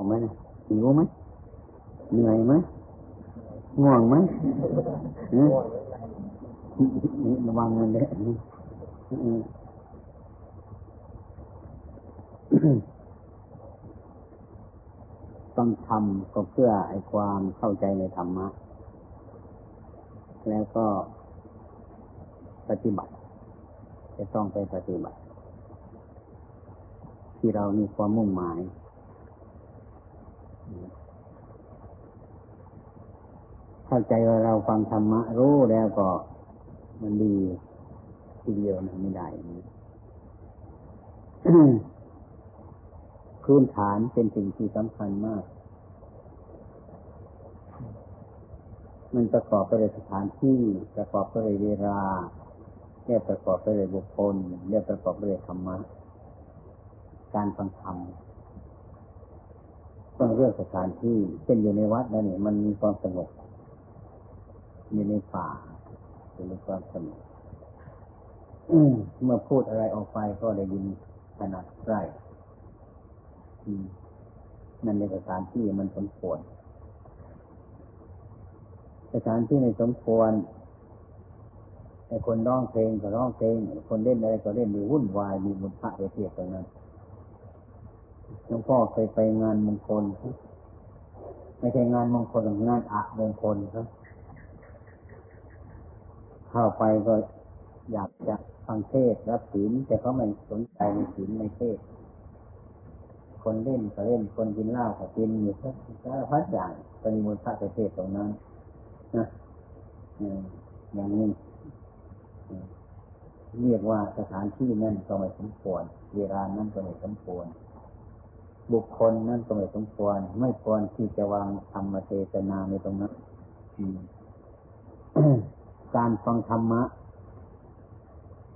ออไหมนะหิวไหมเหนื่อยไหมง่วงไหมระวังมันเลยต้องทำก็เพื่อไอ้ความเข้าใจในธรรมะ แล้วก็ปฏิบัติ จะต้องไปปฏิบัติ ที่เรามีความมุ่งหมาย เข้าใจว่าเราฟังธรรมะรู้แล้วก็มันดีทีเดียวนะไม่ได้พื้นฐานเป็นสิ่งที่สำคัญมาก มันประกอบไปด้วยสถานที่ประกอบไปด้วยเวลาเรียกประกอบไปด้วยบุคคลเรียกประกอบไปด้วยธรรมะ การฟังธรรม ต้องเรื่องสถานที่เช่นอยู่ในวัดแล้วเนี่ยมันมีความสงบอยู่ในป่าอยู่ในความสงบเมื่อพูดอะไรออกไปก็ได้ยินขนาดใกล้นั่นในสถานที่มันสมควร สถานที่ในสมควรไอ้คนร้องเพลงก็ร้องเพลงคนเล่นอะไรก็เล่นมีวุ่นวายมีมุนพระเทียบตรงนั้น หลวงพ่อเคยไปงานมงคลไม่ใช่งานมงคลงานอะมงคลครับ เข้าไปก็อยากจะฟังเทศรับศีลแต่เขาไม่สนใจในศีลในเทศ คนเล่นก็เล่นคนกินเหล้าก็กินอยู่ทุกสารพัดอย่างปริมูลพระเทศตรงนั้นนะอย่างนี้เรียกว่าสถานที่นั่นก็ไม่สมควรเวลานั่นก็ไม่สมควร บุคคลนั่นก็ไม่สมควร ไม่ควรที่จะวางธรรมเทศนาในตรงนั้นการฟังธรรมะ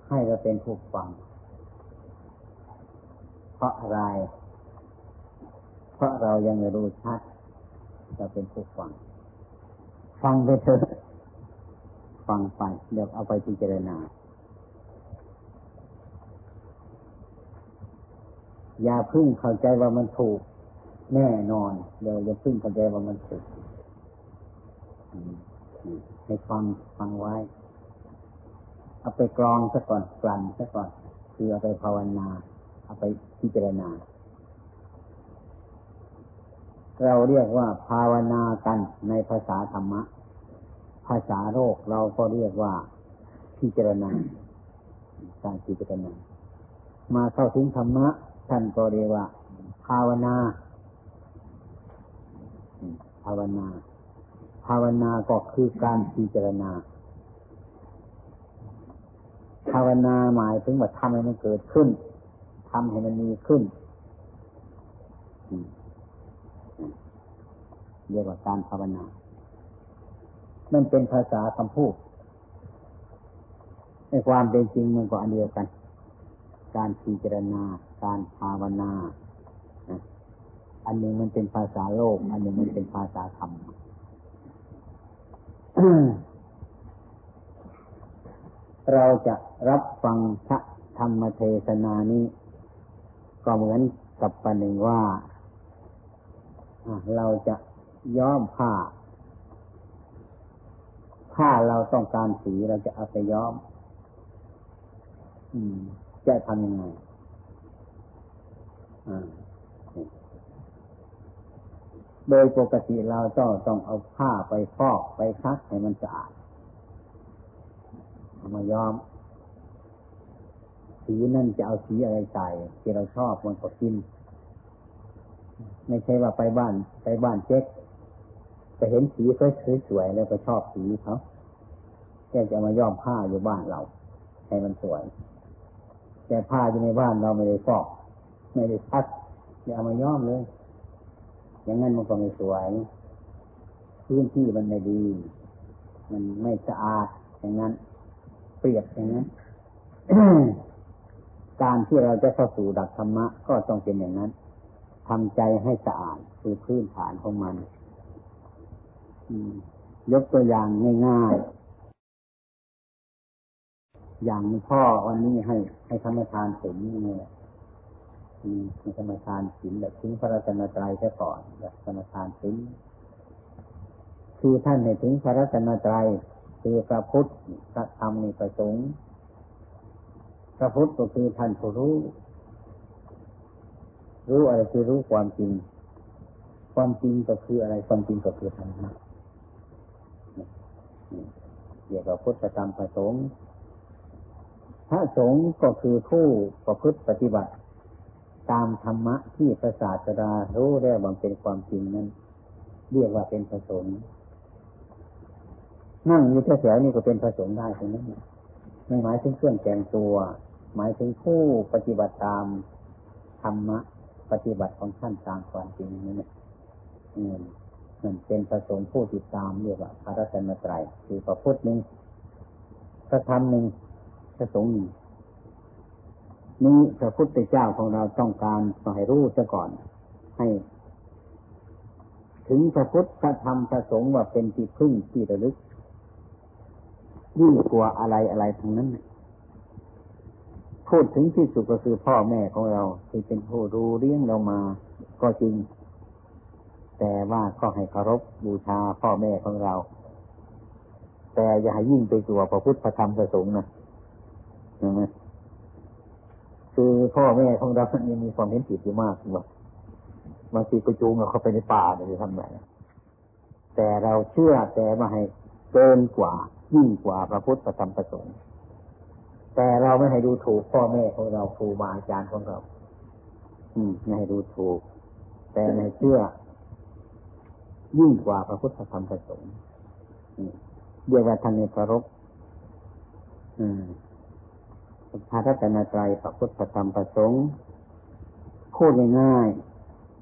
ให้เราเป็นผู้ฟัง เพราะอะไร เพราะเรายังไม่รู้ชัดเราเป็นผู้ฟัง ฟังไปเถอะฟังไปเดี๋ยวเอาไปพิจารณา อย่าพึ่งเข้าใจว่ามันถูก แน่นอนเดี๋ยวอย่าพึ่งเข้าใจว่ามันถูกให้ฟังฟังไว้ เอาไปกรองซะก่อนกลั่นซะก่อน คือเอาไปภาวนา เอาไปพิจารณา เราเรียกว่าภาวนากันในภาษาธรรมะ ภาษาโลกเราก็เรียกว่าพิจารณา การพิจารณา มาเข้าถึงธรรมะ ท่านก็เรียกว่า ภาวนา ภาวนา ภาวนาก็คือการพิจารณา ภาวนาหมายถึงว่าทำให้มันเกิดขึ้นทำให้มันมีขึ้นเรียกว่าการภาวนา มันเป็นภาษาคำพูด ในความเป็นจริงมันก็อันเดียวกัน การพิจารณา การภาวนา อันหนึ่งมันเป็นภาษาโลก อันหนึ่งมันเป็นภาษาธรรมเราจะรับฟังพระธรรมเทศนานี้ ก็เหมือนกับประหนึ่งว่า เราจะย้อมผ้า ผ้าเราต้องการสีเราจะเอาไปย้อม อืม จะทำยังไง โดยปกติเราต้องต้องเอาผ้าไปฟอกไปคัดให้มันสะอาดเอามาย้อม สีนั่นจะเอาสีอะไรใส่ที่เราชอบมันก็กิน ไม่ใช่ว่าไปบ้าน ไปบ้านเจ๊กไปเห็นสีก็สวยๆแล้วก็ชอบสีเขาแกจะมาย้อมผ้าอยู่บ้านเรา ให้มันสวย แต่ผ้าอยู่ในบ้านเราไม่ได้ฟอก ไม่ได้พัดอย่าเอามาย้อมเลย อย่างนั้นมันก็ไม่สวย พื้นที่มันไม่ดี มันไม่สะอาดอย่างนั้น เปรียบอย่างนั้นการที่เราจะเข้าสู่ดักธรรมะ ก็ต้องเป็นอย่างนั้นทำใจให้สะอาดคือพื้นฐานของมันยกตัวอย่างง่ายๆ อย่างพ่อวันนี้ให้ให้ธรรมทานเสร็จนี่เนี่ย มีสมทานศีลแบบทิ้งพระรัตนตรัยซะก่อนแบบสมทานศีลคือท่านในถึงพระรัตนตรัยคือพระพุทธพระธรรมในประสงค์พระพุทธก็คือท่านผู้รู้ รู้อะไรคือรู้ความจริง ความจริงก็คืออะไรความจริงก็คือธรรมะเกี่ยวกับพุทธธรรมประสงค์พระสงฆ์ก็คือผู้ประพฤติปฏิบัติ ตามธรรมะที่พระศาสดารู้แล้วบางเป็นความจริงนั้น เรียกว่าเป็นพระสงฆ์นั่งอยู่แถวๆนี่ก็เป็นพระสงฆ์ได้ตรงนั้นไม่หมายถึงเครื่องแกงตัว หมายถึงผู้ปฏิบัติตามธรรมะ ปฏิบัติของท่านตามความจริงนี่นะอืมมันเป็นพระสงฆ์ผู้ติดตามเรียกว่าพระรัตนตรัยคือพระพุทธหนึ่งพระธรรมหนึ่งพระสงฆ์หนึ่ง นี้พระพุทธเจ้าของเราต้องการให้รู้ซะก่อน ให้ ถึงพระพุทธพระธรรมพระสงฆ์ว่าเป็นที่พึ่งที่ระลึกยิ่งกว่าอะไรอะไรทั้งนั้น พูดถึงที่สุดก็คือพ่อแม่ของเราที่เป็นผู้ดูเลี้ยงเรามาก็จริง แต่ว่าก็ให้เคารพบูชาพ่อแม่ของเรา แต่อย่ายิ่งไปตัวพระพุทธพระธรรมพระสงฆ์นะใช่ไหม คือพ่อแม่ของเรานี่มีความเห็นผิดอยู่มากว่าบางทีก็จูงเราเข้าไปในป่าเลยทำไงแต่เราเชื่อแต่มาให้เกินกว่ายิ่งกว่าพระพุทธธรรมประสงค์แต่เราไม่ให้ดูถูกพ่อแม่ของเราครูบาอาจารย์ของเรา อืมไม่ให้ดูถูก แต่ในเชื่อ ยิ่งกว่าพระพุทธธรรมประสงค์เรียกว่าท่านในเคารพ พระรัตนตรัยพระพุทธธรรมประสงค์พูดง่าย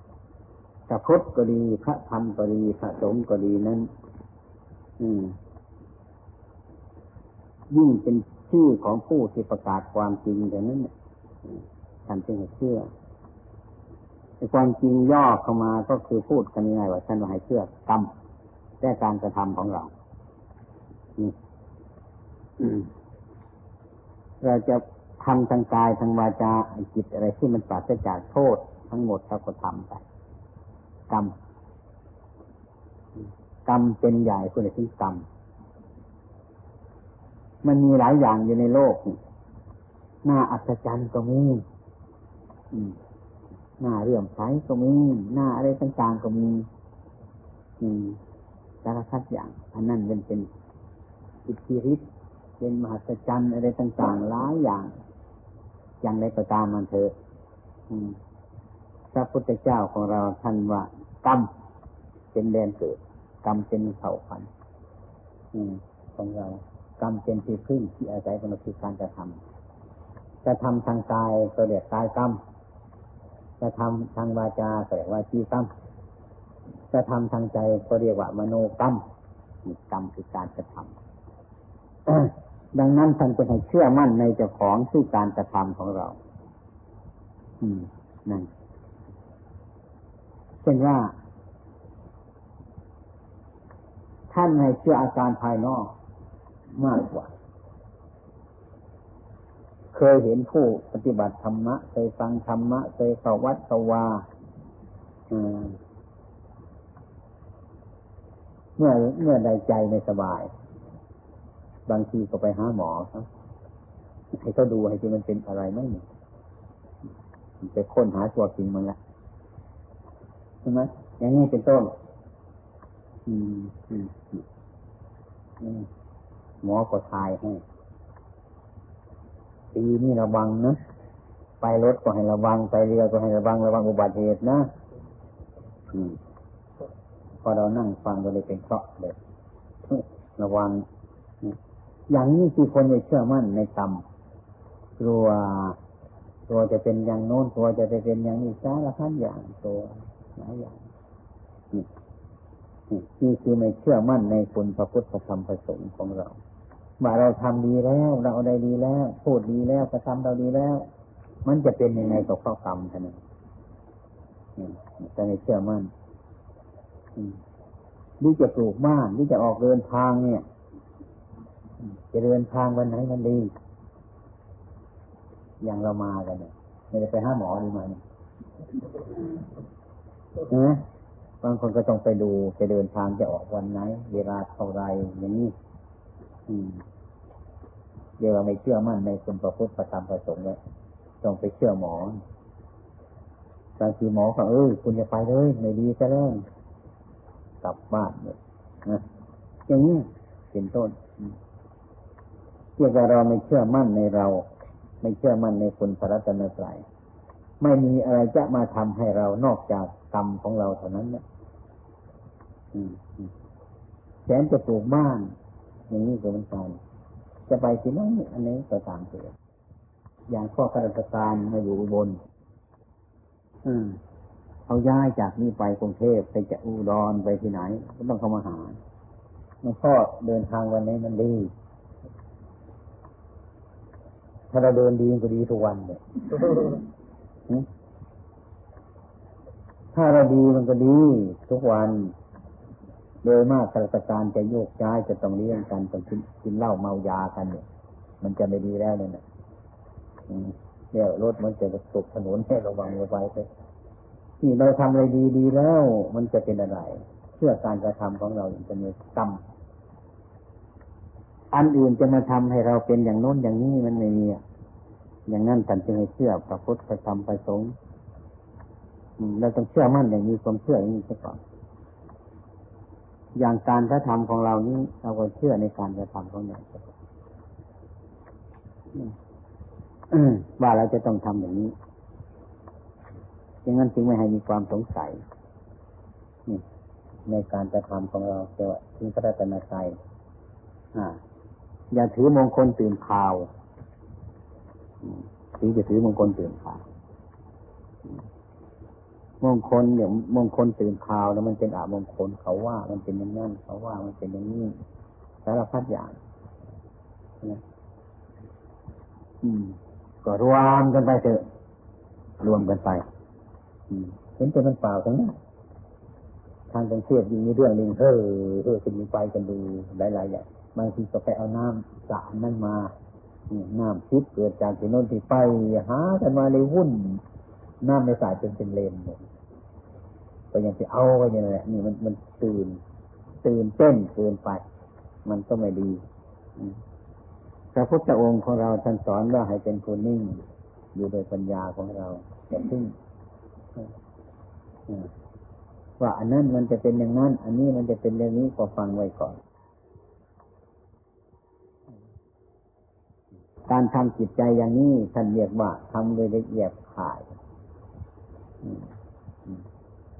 ๆพระพุทธก็ดี พระธรรมก็ดี พระสงฆ์ก็ดีนั้น อืม ยิ่งเป็นชื่อของผู้ที่ประกาศความจริงอย่างนั้นท่านจึงเชื่อในความจริงย่อเข้ามาก็คือพูดกันง่ายว่าท่านว่าให้เชื่อกรรมและการกระทำของเรา เราจะทำทางกายทางวาจาจิตอะไรที่มันปราศจากโทษ ทั้งหมดเราก็ทำไปกรรมกรรมเป็นใหญ่คุณถึงกรรมมันมีหลายอย่างอยู่ในโลกหน้าอัศจรรย์ก็มีหน้าเรื่องใช้ก็มีหน้าอะไรต่างๆก็มีสารพัดอย่าง อันนั้นเป็นเป็นอิทธิฤทธิ์ เป็นมหัศจรรย์อะไรต่างๆหลายอย่าง อย่างไรก็ตามมันเถอะพระพุทธเจ้าของเราท่านว่ากรรมเป็นแดนเกิดกรรมเป็นเผ่าพันธุ์ของเรากรรมเป็นที่พึ่งที่อาศัยของเราคือการกระทำกระทำทางกายก็เรียกกายกรรมกระทำทางวาจาก็เรียกว่าจีกรรมกระทำทางใจก็เรียกว่ามโนกรรมกรรมคือการกระทำ ดังนั้นท่านจะให้เชื่อมั่นในเจ้าของที่การกระทำของเรา อืมนั่นเช่นว่า ท่านให้เชื่ออาการภายนอกมากกว่า เคยเห็นผู้ปฏิบัติธรรมะ เคยฟังธรรมะ เคยเข้าวัดเข้าวาเมื่อเมื่อใดใจไม่สบาย บางทีก็ไปหาหมอครับให้เขาดูให้ที่มันเป็นอะไรไหมไปค้นหาตัวจริงมันละใช่ไหมอย่างนี้เป็นต้นอืมอืมอืมหมอก็ทายให้ปีนี้ระวังนะไปรถก็ให้ระวังไปเรือก็ให้ระวังระวังอุบัติเหตุนะอืมพอเรานั่งฟังก็เลยเป็นเคราะห์เลยระวัง อย่างนี้ที่คนไม่เชื่อมั่นในกรรมกลัวตัวจะเป็นอย่างโน้นตัวจะไปเป็นอย่างนี้สารพัดอย่างตัวหลายอย่างนี่คือไม่เชื่อมั่นในคุณพระพุทธธรรมประสงค์ของเราว่าเราทำดีแล้ว เราได้ดีแล้ว พูดดีแล้วกระทำเราดีแล้ว มันจะเป็นยังไงกับข้อกรรมท่านจะให้เชื่อมั่นหรือจะปลูกบ้านหรือจะออกเดินทางเนี่ย จะเดินทางวันไหนมันดี อย่างเรามากันเนี่ยไม่ได้ไปห้าหมอดีไหมนะบางคนก็ต้องไปดูไปเดินทางจะออกวันไหน เวลาเท่าไรอย่างนี้เดี๋ยวเราไม่เชื่อมั่นในคุณประพุทธประธรรมประสงค์เลยต้องไปเชื่อหมอบางทีหมอก็เออคุณจะไปเลยไม่ดีซะแล้วกลับบ้านเนี่ยนะอย่างนี้เป็นต้น เรียกว่าเราไม่เชื่อมั่นในเรา ไม่เชื่อมั่นในคุณพระรัตนตรัยไม่มีอะไรจะมาทำให้เรานอกจากกรรมของเราเท่านั้นเนี่ยแสนจะปลูกบ้านอย่างนี้ก็เป็นการจะไปที่นั่นอันนี้ก็ตามเถิดอย่างข้อข้าราชการมาอยู่บลอืมเขาย้ายจากนี่ไปกรุงเทพไปจะอุดรไปที่ไหน ก็ต้องเข้ามาหาหลวงพ่อเดินทางวันนี้มันดี ถ้าเราเดินดีก็ดีทุกวันเลยถ้าเราดีมันก็ดีทุกวัน โดยมากข้าราชการจะโยกย้ายจะต้องเลี้ยงกันต้องกินเหล้าเมายากันเนี่ย มันจะไม่ดีแล้วเนี่ยเดี๋ยรถมันจะตกถนนให้ระวังไว้ไปที่เราทำอะไรดีดีแล้ว มันจะเป็นอะไร เพื่อการกระทำของเราจะมีกรรม อันอื่นจะมาทำให้เราเป็นอย่างโน้นอย่างนี้มันไม่มีอย่างนั้นท่านจึงให้เชื่อพระพุทธพระธรรมพระสงฆ์เราต้องเชื่อมั่นอย่างมีความเชื่ออย่างนี้ซะก่อนอย่างการกระทำของเรานี้เราก็เชื่อในการกระทำของเราว่าเราจะต้องทำอย่างนี้ดังนั้นจึงไม่ให้มีความสงสัยในการกระทำของเราแต่ว่าถึงพระรัตนตรัยอ อย่าถือมงคลตื่นข่าวถึงจะถือมงคลตื่นข่าว มงคลเดี๋ยมงคลตื่นข่าวแล้วมันเป็นอามงคลเขาว่า มันเป็นอย่างนั้นเขาว่ามันเป็นอย่างนี้สารพัดอย่างนะก็รวมกันไปเถอะ รวมกันไปเห็นเป็นมันเปล่าทั้งนั้นทางกรุงเทพมีเรื่องหนึ่งเฮ้อเฮ้อจะมีไปกันดูหลายๆอย่าง บางทีก็ไปเอาน้ำสารนั่นมาน้ำพิษเกิดจากที่โน่นที่ไปหากันมาเลยวุ่นน้ำในสายจนเป็นเลนหมดก็ยังไปเอาไว้ยังไงนี่มันมันตื่น ตื่นเต้นเกินไป มันก็ไม่ดีพระพุทธองค์ของเราท่านสอนว่าให้เป็นคนนิ่ง อยู่โดยปัญญาของเราอย่าพึ่งว่าอันนั้นมันจะเป็นอย่างนั้น อันนี้มันจะเป็นอย่างนี้ก็ฟังไว้ก่อน การทำจิตใจอย่างนี้ท่านเรียกว่าทำโดยละเอียดข่าย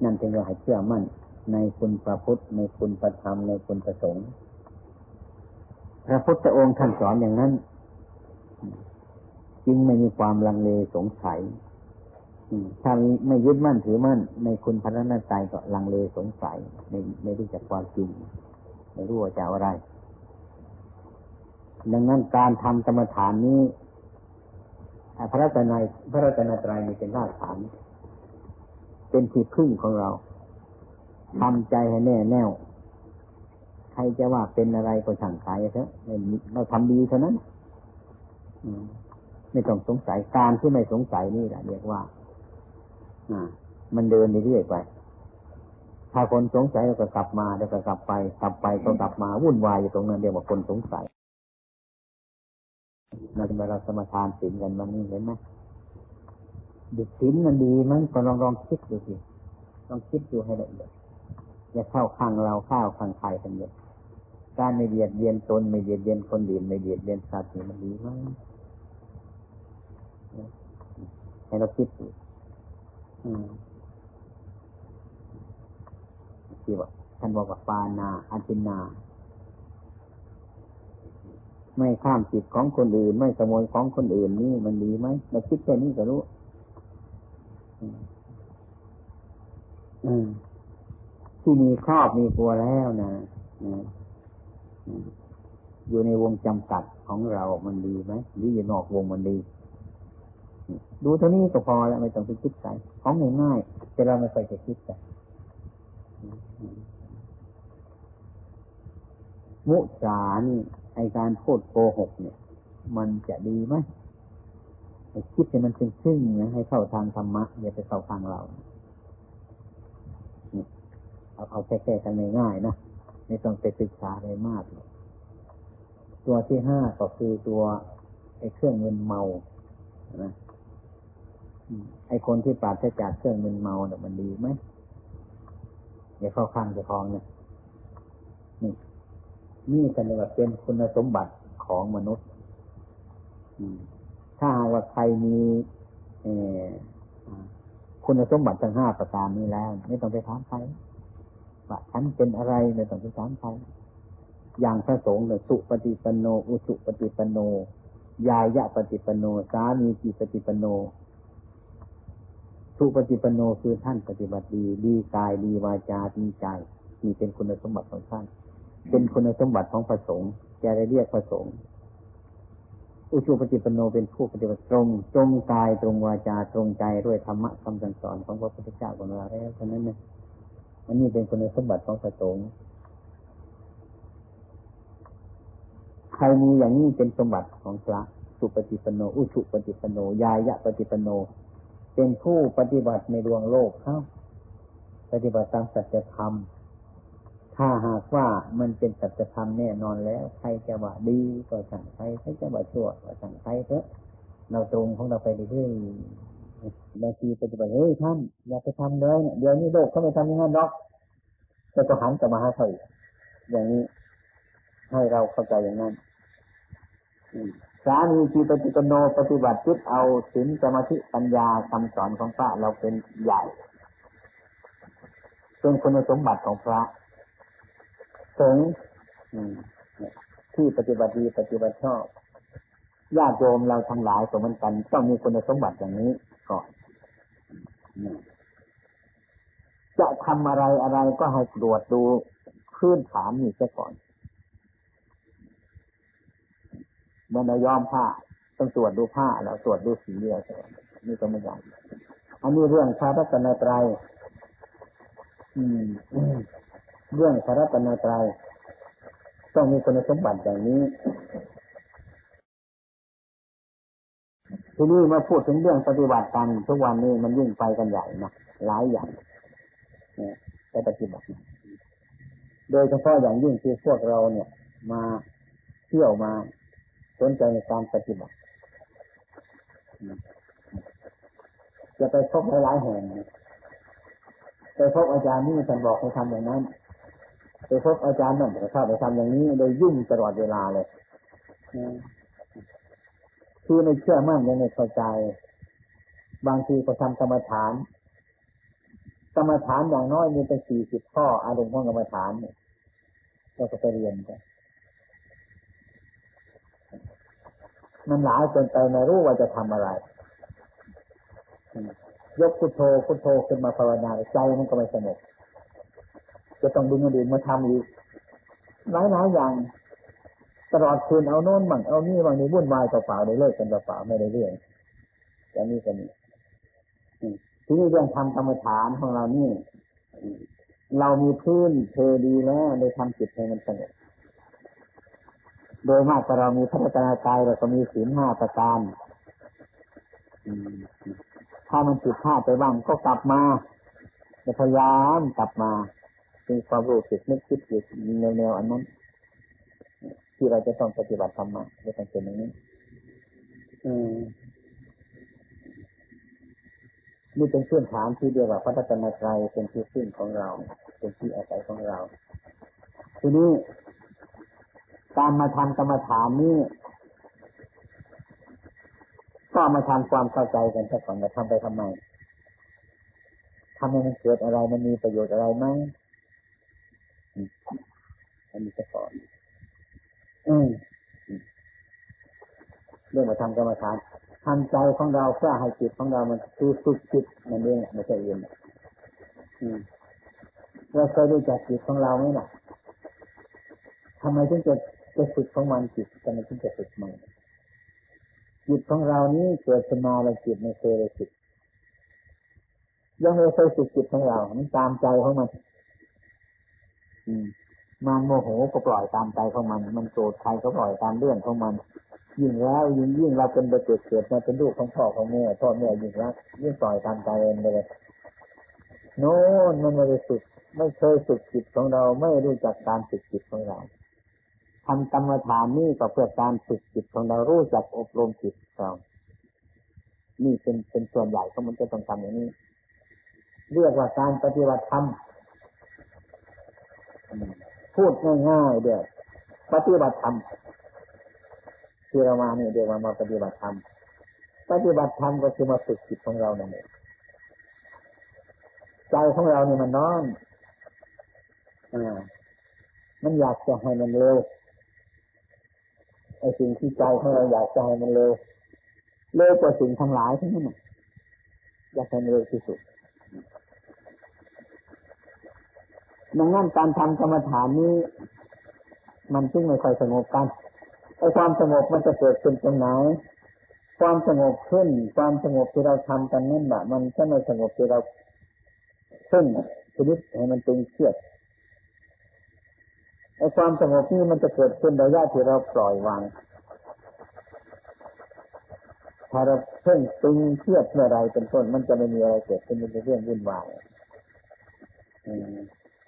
นั่นเป็นเราให้เชื่อมั่น ในคุณพระพุทธ ในคุณพระธรรม ในคุณพระสงฆ์พระพุทธองค์ท่านสอนอย่างนั้น จึงไม่มีความลังเลสงสัยถ้าไม่ยึดมั่นถือมั่น ในคุณพระนันใจก็ลังเลสงสัยไม่ไม่รู้จักความจริงไม่รู้ว่าจะอะไร ดังนั้นการทำกรรมฐานนี้พระรัตนายพระรัตนตรัยมีเป็นรากฐาน เป็นที่พึ่งของเราทำใจให้แน่แน่วใครจะว่าเป็นอะไรก็ช่างใจเถอะเราทำดีเท่านั้นไม่ต้องสงสัยการที่ไม่สงสัยนี่แหละเรียกว่ามันเดินเรื่อยไป ถ้าคนสงสัยก็กลับมาแล้วก็กลับไป กลับไปก็กลับมาวุ่นวายอยู่ตรงนั้นเดียวกับคนสงสัย เราจะมาเราสมาทานศีลกันมันนี่เห็นไหมดิศีลมันดีมั้งก็ลองลองคิดดูสิลองคิดดูให้ละเอียดอย่าเข้าข้างเราเข้าข้างใครกันเลยการไม่เบียดเบียนตนไม่เบียดเบียนคนอื่นไม่เบียดเบียนสัตว์นี่มันดีมั้งให้เราคิดดูที่ว่าท่านบอกว่าปานาอันตินา ไม่ข้ามจิตของคนอื่น ไม่ขโมยของคนอื่นนี่มันดีไหมเราคิดแค่นี้ก็รู้ที่มีครอบมีครัวแล้วนะอยู่ในวงจำกัดของเรามันดีไหมหรืออยู่นอกวงมันดี ดูเท่านี้ก็พอแล้วไม่ต้องไปคิดใส่ของง่ายๆแต่เราไม่ค่อยจะคิดกันมุสานี่ ไอการพูดโกหกเนี่ย มันจะดีไหมคิดให้มันเป็นซึ่งให้เข้าทางธรรมะอย่าไปเข้าทางเราเอาเอาแค่ๆกันง่ายๆนะไม่ต้องไปศึกษาอะไรมากตัวที่ห้าก็คือตัวไอเครื่องเงินเมานะไอคนที่ปราศจากเครื่องมึนเมาเนี่ยมันดีไหมอย่าเข้าข้างจะคลองเนี่ย นี่กันเลยว่าเป็นคุณสมบัติของมนุษย์ถ้าว่าใครมีคุณสมบัติทั้งห้าประการนี้แล้ว ไม่ต้องไปถามใครว่าฉันเป็นอะไรไม่ต้องไปถามใครอย่างพระสงฆ์เนี่ยสุปฏิปันโน อุสุปฏิปันโน ยายะปฏิปันโน สามีจิปฏิปันโน สุปฏิปันโนคือท่านปฏิบัติดี ดีกายดีวาจาดีใจนี่เป็นคุณสมบัติของท่าน เป็นคุณสมบัติของพระสงฆ์จะได้เรียกพระสงฆ์อุชุปฏิปโนเป็นผู้ปฏิบัติตรงตรงกายตรงวาจาตรงใจด้วยธรรมะคำสั่งสอนของพระพุทธเจ้าของเราแล้วเพราะนั้นเนี่ยอันนี้เป็นคุณสมบัติของพระสงฆ์ใครมีอย่างนี้เป็นสมบัติของพระสุปฏิปโน อุชุปฏิปโน ยายะปฏิปโน เป็นผู้ปฏิบัติในดวงโลกเขาปฏิบัติตามสัจธรรม ถ้าหากว่ามันเป็นสัจธรรมแน่นอนแล้ว ใครจะว่าดีก็สั่งใครใครจะว่าชั่วก็สั่งใครเถอะเราตรงของเราไปเรื่อยบางทีปฏิบัติเฮ้ยท่านอย่าไปทำเลยเนี่ยเดี๋ยวนี้โลกเขาไม่ทำอย่างนั้นหรอกแต่ก็หันกลับมาหาเขาอย่างนี้ ให้เราเข้าใจอย่างนั้นสามีจีปฏิปโนปฏิบัติจิตเอาศีลสมาธิปัญญาคำสอนของพระเราเป็นใหญ่เป็นคุณสมบัติของพระ สงฆ์ที่ปฏิบัติดีปฏิบัติชอบญาติโยมเราทั้งหลายสมกันต้องมีคุณสมบัติอย่างนี้ก่อนจะทำอะไรอะไรก็ให้ตรวจดูพื้นฐานนี่ซะก่อนเมื่อเราย้อมผ้า ต้องตรวจดูผ้าแล้วตรวจดูสีเดียวนี่ก็ไม่ใช่อันนี้เรื่องพระรัตนตรัย เรื่องพระรัตนตรัยต้องมีคุณสมบัติอย่างนี้ ทีนี้มาพูดถึงเรื่องปฏิบัติกันทุกวันนี้มันยิ่งไปกันใหญ่นะหลายอย่างเนี่ยไปปฏิบัติ โดยเฉพาะอย่างยิ่งที่พวกเราเนี่ย มาเที่ยวมาสนใจในการปฏิบัติจะไปพบหลายแห่งไปพบอาจารย์นี่ท่านบอกให้ทำอย่างนั้น ไปพบอาจารย์นั่นแต่ถ้าไปทำอย่างนี้โดยยุ่งตลอดเวลาเลยคือไม่เชื่อมั่นยังไม่เข้าใจ บางทีก็ทำกรรมฐาน กรรมฐานอย่างน้อยมีไปสี่สิบข้ออารมณ์ของกรรมฐานเนี่ยเราก็ไปเรียนกันมันหลายจนไปไม่รู้ว่าจะทำอะไร ยกพุทโธพุทโธขึ้นมาภาวนาใจมันก็ไม่สงบ จะต้องดึงอดีตมาทำอีกหลายหลายอย่าง ตลอดคืนเอาโน่นบังเอานี่บางนี้วุ่นวายเปล่าๆได้เลิกกันเปล่าไม่ได้เรื่องจะนี่ก็นี่ทีนี้เรื่องทำกรรมฐานของเรานี่เรามีพื้นเธอดีแล้วในทำจิตให้มันสงบโดยมากเรามีพัฒนากายเราก็มีศีลห้าประการถ้ามันผิดพลาดไปบ้างก็กลับมาพยายามกลับมา เป็นความรู้สึกนึกคิดอยู่ในแนวอันนั้น ที่เราจะต้องปฏิบัติธรรมะจะต้องเป็นอย่างนี้นี่เป็นพื้นฐานที่เดียวกับพระตตนตรัยเป็นที่พึ่งของเรา เป็นที่อาศัยของเรา ทีนี้การมาทำกรรมฐานนี้ก็มาทำความเข้าใจกันสักก่อนจะทำไปทำไมทำให้มันเกิดอะไรมันมีประโยชน์อะไรไหม อันนี้จะสอนเรื่องมาทำกรรมฐานทำใจของเราเพื่อให้จิตของเรามันสู้สุดจิตมันเองไม่ใช่เองเราเคยรู้จักจิตของเราไหมล่ะทำไมถึงจะจะฝึกของมันจิตทำไมถึงจะฝึกมันจิตของเรานี้เกิดขึ้นมาแล้วจิตไม่เคยเลยจิตยังไม่เคยฝึกจิตของเรา มันตามใจของมัน มันโมโหก็ปล่อยตามใจของมัน มันโกรธใครก็ปล่อยตามเรื่องของมัน ยิ่งแล้วยิ่งยิ่งเราเป็นเด็กเกิดมาเป็นลูกของพ่อของแม่พ่อแม่ยิ่งรักยิ่งปล่อยตามใจเองเลยโน่นมันไม่ได้สุดไม่เคยฝึกจิตของเราไม่รู้จักการฝึกจิตของเราทำกรรมฐานนี่ก็เพื่อการฝึกจิตของเรารู้จักอบรมจิตเรา นี่เป็นเป็นส่วนใหญ่เขามันจะต้องทำอย่างนี้ เรียกว่าการปฏิบัติธรรม พูดง่ายๆเดียวปฏิบัติธรรมที่เรามาเนี่ยเดี๋ยวมามาปฏิบัติธรรมปฏิบัติธรรมก็คือมาฝึกจิตของเรานั่นเองใจของเราเนี่ยมันนอนอ่ามันอยากจะให้มันเร็วไอ้สิ่งที่ใจของเราอยากจะให้มันเร็วเร็วกว่าสิ่งทั้งหลายทั้งนั้นอยากให้มันเร็วที่สุด ดังนั้นการทำกรรมฐานนี้ มันจึงไม่ค่อยสงบกันไอ้ความสงบมันจะเกิดขึ้นตรงไหน ความสงบขึ้น ความสงบที่เราทำกันนั่นแหละมันจะไม่สงบที่เราขึ้นชีวิตให้มันตึงเครียดไอ้ความสงบนี่มันจะเกิดขึ้นระยะที่เราปล่อยวางถ้าเราเพ่งตึงเครียดเมื่อไรเป็นต้นมันจะไม่มีอะไรเกิดขึ้นเป็นเรื่องวุ่นวาย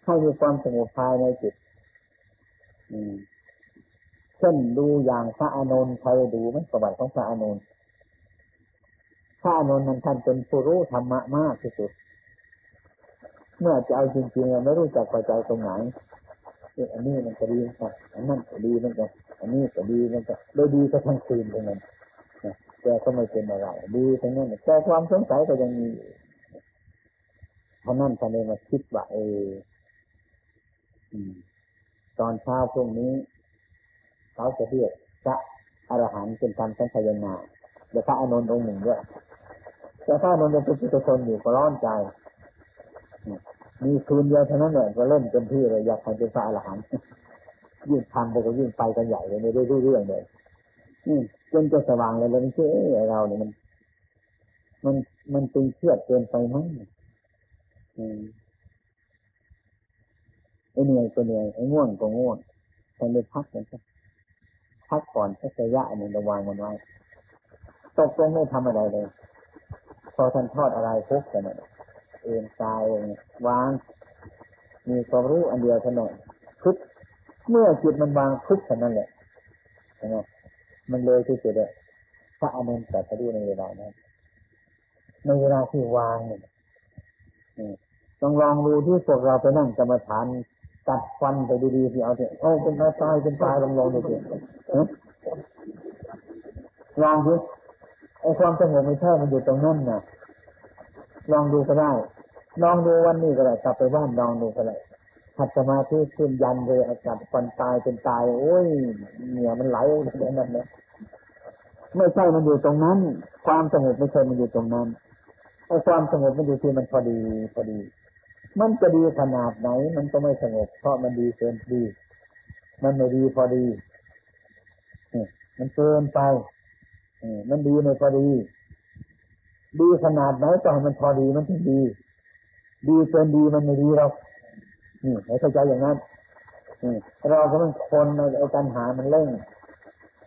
ให้มีความสงบภายในจิตเช่นดูอย่างพระอานนท์ใครดูไหมประวัติของพระอานนท์พระอานนท์นั้นท่านเป็นผู้รู้ธรรมะมากที่สุด เมื่อจะเอาจริงๆไม่รู้จักพอใจตรงไหนอันนี้มันก็ดีนะอันนั้นก็ดีมันก็อันนี้ก็ดีมันก็โดยดีก็ทั้งคืนตรงนั้นแต่ก็ไม่เป็นอะไรดีทั้งนั้นแต่ความสงสัยก็ยังมีเพราะนั่นท่านเลยมาคิดว่าเออ ตอนเช้าพรุ่งนี้เขาจะเรียกพระอรหันต์เป็นการสังขยนาเดี๋ยวพระอนุนองค์หนึ่งด้วยแต่พระอนุนเป็นปุถุชนอยู่ก็ร้อนใจ มีคืนเดียวเท่านั้นแหละก็เล่นเต็มที่เลยอยากทำเป็นพระอรหันต์ยิ่งทำไปก็ยิ่งไปกันใหญ่เลยไม่ได้รู้เรื่องเลยจนจะสว่างเลยแล้วไม่ใช่เราเนี่ยมัน มันมันตึงเครียดเกินไปมั้ง ไอ้เหนื่อยก็เหนื่อยไอ้ง่วงก็ง่วงแทนไปพักกันสักพักก่อนสักระยะหนึ่งระวางมันไว้ตกลงไม่ทำอะไรเลย พอท่านทอดอะไรพุกกันเอ็นกายวาง มีความรู้อันเดียวเท่านั้นทุกเมื่อจิตมันวางทุกเท่านั้นแหละนะมันเลยที่สุดเลยพระอนุนแต่จะดูในเวลานั้นในเวลาที่วางเนี่ยต้องลองดูที่พวกเราไปนั่งกรรมฐาน ตัดฟันไปดีๆที่เอาเถอะโอ้เป็นตายเป็นตายลองลองดูสิลองดูไอ้ความสงบไม่ใช่มันอยู่ตรงนั้นนะลองดูก็ได้ ลองดูวันนี้ก็ได้กลับไปบ้านลองดูก็ได้หัดสมาธิขึ้นยันเลยอากาศฟันตายเป็นตาย โอ้ยเหนียมันไหลแบบนั้นนะไม่ใช่มันอยู่ตรงนั้น ความสงบไม่ใช่มันอยู่ตรงนั้นไอ้ความสงบมันอยู่ที่มันพอดีพอดี มันจะดีขนาดไหน มันก็ไม่สงบเพราะมันดีเกินดี มันไม่ดีพอดีมันเกินไปมันดีไม่พอดี ดีขนาดไหนก็ให้มันพอดีมันถึงดี ดีเกินดีมันไม่ดีเรานี่ให้เข้าใจอย่างนั้นเราก็ต้องคนเอาการหามันเร่ง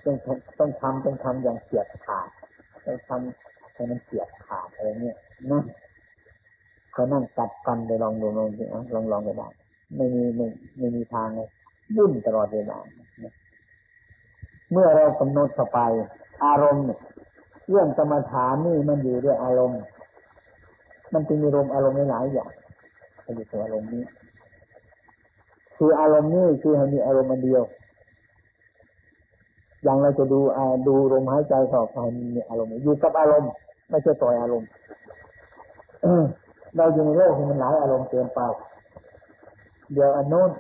ต้องต้องทำต้องทำอย่างเฉียบขาดต้องทำให้มันเฉียบขาดอะไรเนี่ยนะ เขานั่งตัดฟันไปลองดูลองดูลองลองไปได้ไม่มีไม่ไม่มีทางเลยยุ่นตลอดเวลาเมื่อเรากำหนดเข้าไป อารมณ์เรื่องกรรมฐานนี่มันอยู่ด้วยอารมณ์ มันจึงมีอารมณ์อารมณ์หลายอย่างมันอยู่ตัวอารมณ์นี้ คืออารมณ์นี้คือให้มีอารมณ์อันเดียว อย่างเราจะดูดูลมหายใจเข้าไปมีอารมณ์อยู่กับอารมณ์ ไม่ใช่ปล่อยอารมณ์ เราอยู่ในโลกที่มันหลายอารมณ์เกินไป เดี๋ยวอันโน้น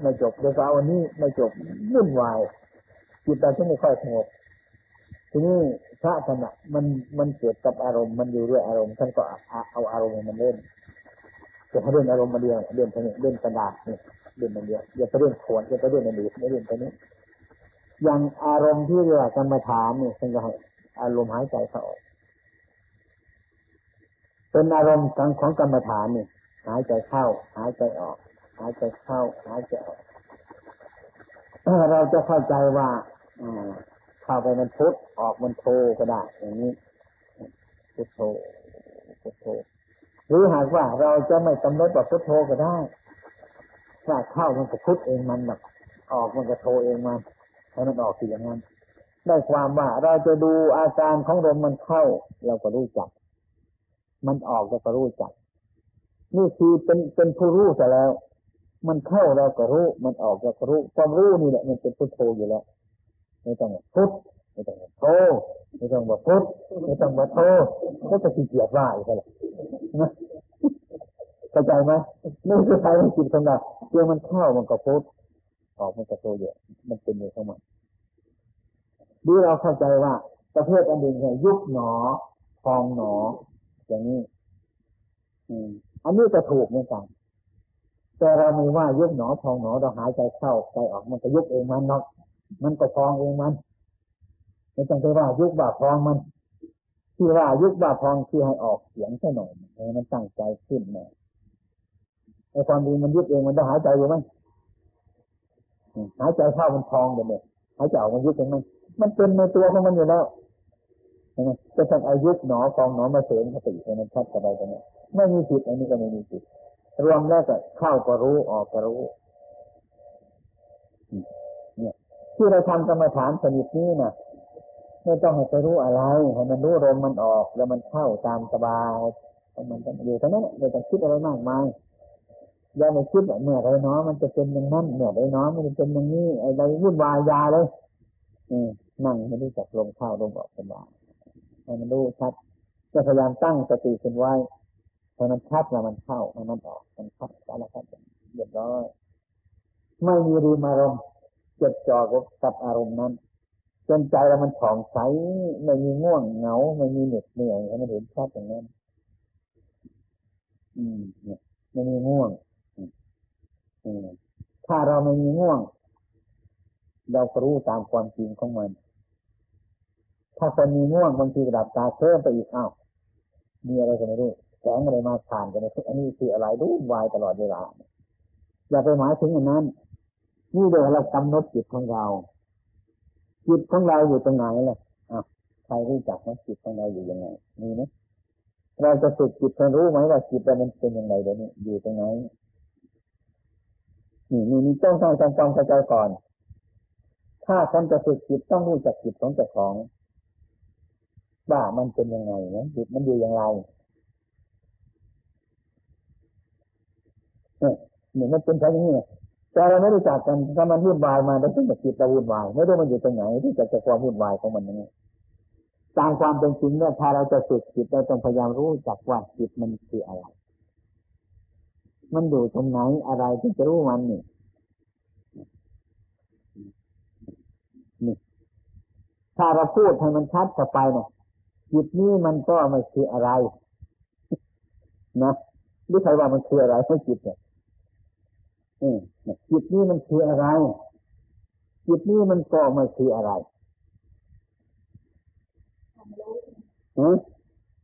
ไม่จบเดี๋ยวเอาอันนี้ไม่จบวุ่นวายจิตเราจไม่ค่อยสงบทีนี้พระธรรมะมันมันเกิดกับอารมณ์มันอยู่ด้วยอารมณ์ท่านก็เอาอารมณ์มันเล่นจะให้เล่นอารมณ์มาเดียวเล่นไปนี้เล่นกระดาษเนี่ยเล่นมันเดียวอย่าไปเล่นขวดอย่าไปเล่นอันอื่นไม่เล่นไปนี้อย่างอารมณ์ที่เรียกกรรมฐานเนี่ยท่านก็ให้อารมณ์หายใจเข้าออก เป็นอารมณ์ของของกรรมฐานนี่หายใจเข้า หายใจออก หายใจเข้า หายใจออกเราจะเข้าใจว่าเข้าไปมันพุทออกมันโทก็ได้ อย่างนี้พุทโธพุทโธหรือหากว่าเราจะไม่กำหนดว่าพุทโธก็ได้ถ้าเข้ามันก็พุทเองมันแบบออกมันก็โทเองมันให้มันออกสิอย่างนั้นได้ความว่าเราจะดูอาการของลมมันเข้า เราก็รู้จัก มันออกเราก็รู้จัก นี่คือเป็นเป็นผู้รู้แต่แล้ว มันเข้าเราก็รู้ มันออกเราก็รู้ ความรู้นี่แหละ มันเป็นพุทโธอยู่แล้ว ไม่ต้องพุทไม่ต้องโทไม่ต้องบอกพุทไม่ต้องบอกโทก็จะขี้เกียจว่าอีกแล้วนะเข้าใจไหมไม่ใช่ใครมันจิตของเราเมื่อมันเข้ามันก็พุทออกมันก็โทเยอะมันเป็นอยู่ของมันดูเราเข้าใจว่าประเภทอันหนึ่งเนี่ยยุบหนอพองหนอ อย่างนี้อันนี้จะถูกเหมือนกันแต่เราไม่ว่ายุบหนอพองหนอเราหายใจเข้าใจออกมันก็ยุบเองมันเนาะมันก็พองเองมันไม่ต้องไปว่ายุบบ่าพองมันที่ว่ายุบบ่าพองคือให้ออกเสียงแค่หน่อยให้มันตั้งใจขึ้นมาไอ้ความดีมันยุบเองมันต้องหายใจอยู่มั้งหายใจเข้ามันพองเลยหายใจออกมันยุบเองมั้งมันเป็นในตัวของมันอยู่แล้ว จะต้องอายุหนอฟองหนอมาเสริมสติให้มันชัดสบายตรงนี้ไม่มีจิตอันนี้ก็ไม่มีจิตรวมแล้วก็เข้าก็รู้ออกก็รู้ เนี่ยที่เราทำกรรมฐานสนิทนี้นะไม่ต้องให้ไปรู้อะไรให้มันรู้ลมมันออก แล้วมันเข้าตามสบายมันอยู่ตรงนั้นไม่ต้องคิดอะไรมากมายอย่าไปคิดว่าเมื่อไรน้อมันจะเป็นอย่างนั้นเมื่อไรน้อมันจะเป็นอย่างนี้อะไรวุ่นวายยาเลยอืมนั่งไม่รู้จักลมเข้าลมออกสบาย ให้มันรู้ชัดจะพยายามตั้งสติขึ้นไว้ให้มันชัดแล้วมันเข้าให้มันออกมันชัดแล้วครับเรียบร้อยไม่มีรีมอารมณ์จดจ่อกับอารมณ์นั้นจนใจเรามันผ่องใสไม่มีง่วงเหงาไม่มีเหน็ดเหนื่อยให้มันเห็นชัดอย่างนั้น อืมเนี่ยไม่มีง่วงอืมถ้าเราไม่มีง่วง เราก็รู้ตามความจริงของมัน ถ้าคนมีง่วงบางทีกระดับตาเพิ่มไปอีกอ้าวมีอะไรกันไม่รู้แสงอะไรมาผ่านกันในอันนี้คืออะไรรู้วายตลอดเวลาอย่าไปหมายถึงอันนั้น นี่เดี๋ยวเรากำหนดจิตของเรา จิตของเราอยู่ตรงไหนล่ะอ้าวใครรู้จักไหมจิตของเราอยู่ยังไงมีไหมเราจะฝึกจิตให้รู้ไหมว่าจิตเรามันเป็นยังไงเดี๋ยวนี้อยู่ตรงไหนนี่นี่นี่ต้องต้องจำเข้าใจก่อน ถ้าคนจะฝึกจิตต้องรู้จักจิตของเจ้าของ ว่ามันเป็นยังไงนะจิตมันอยู่อย่างไรเนี่ยมันเป็นแค่นี้แต่เราไม่รู้จักกันถ้ามันวุ่นวายมาแล้วต้องจิตเราวุ่นวายไม่รู้มันอยู่ตรงไหนที่จะจะความวุ่นวายของมันยังไงตามความเป็นจริงเนี่ยถ้าเราจะฝึกจิตเราต้องพยายามรู้จักว่าจิตมันคืออะไร มันอยู่ตรงไหนอะไรที่จะรู้มันนี่นี่ถ้าเราพูดให้มันชัดเข้าไปนะ จิตนี้มันก็ไม่คืออะไร นะรือใครว่ามันคืออะไรไม่จิตเนี่ยจิตนี้มันคืออะไร จิตนี้มันก็ไม่คืออะไร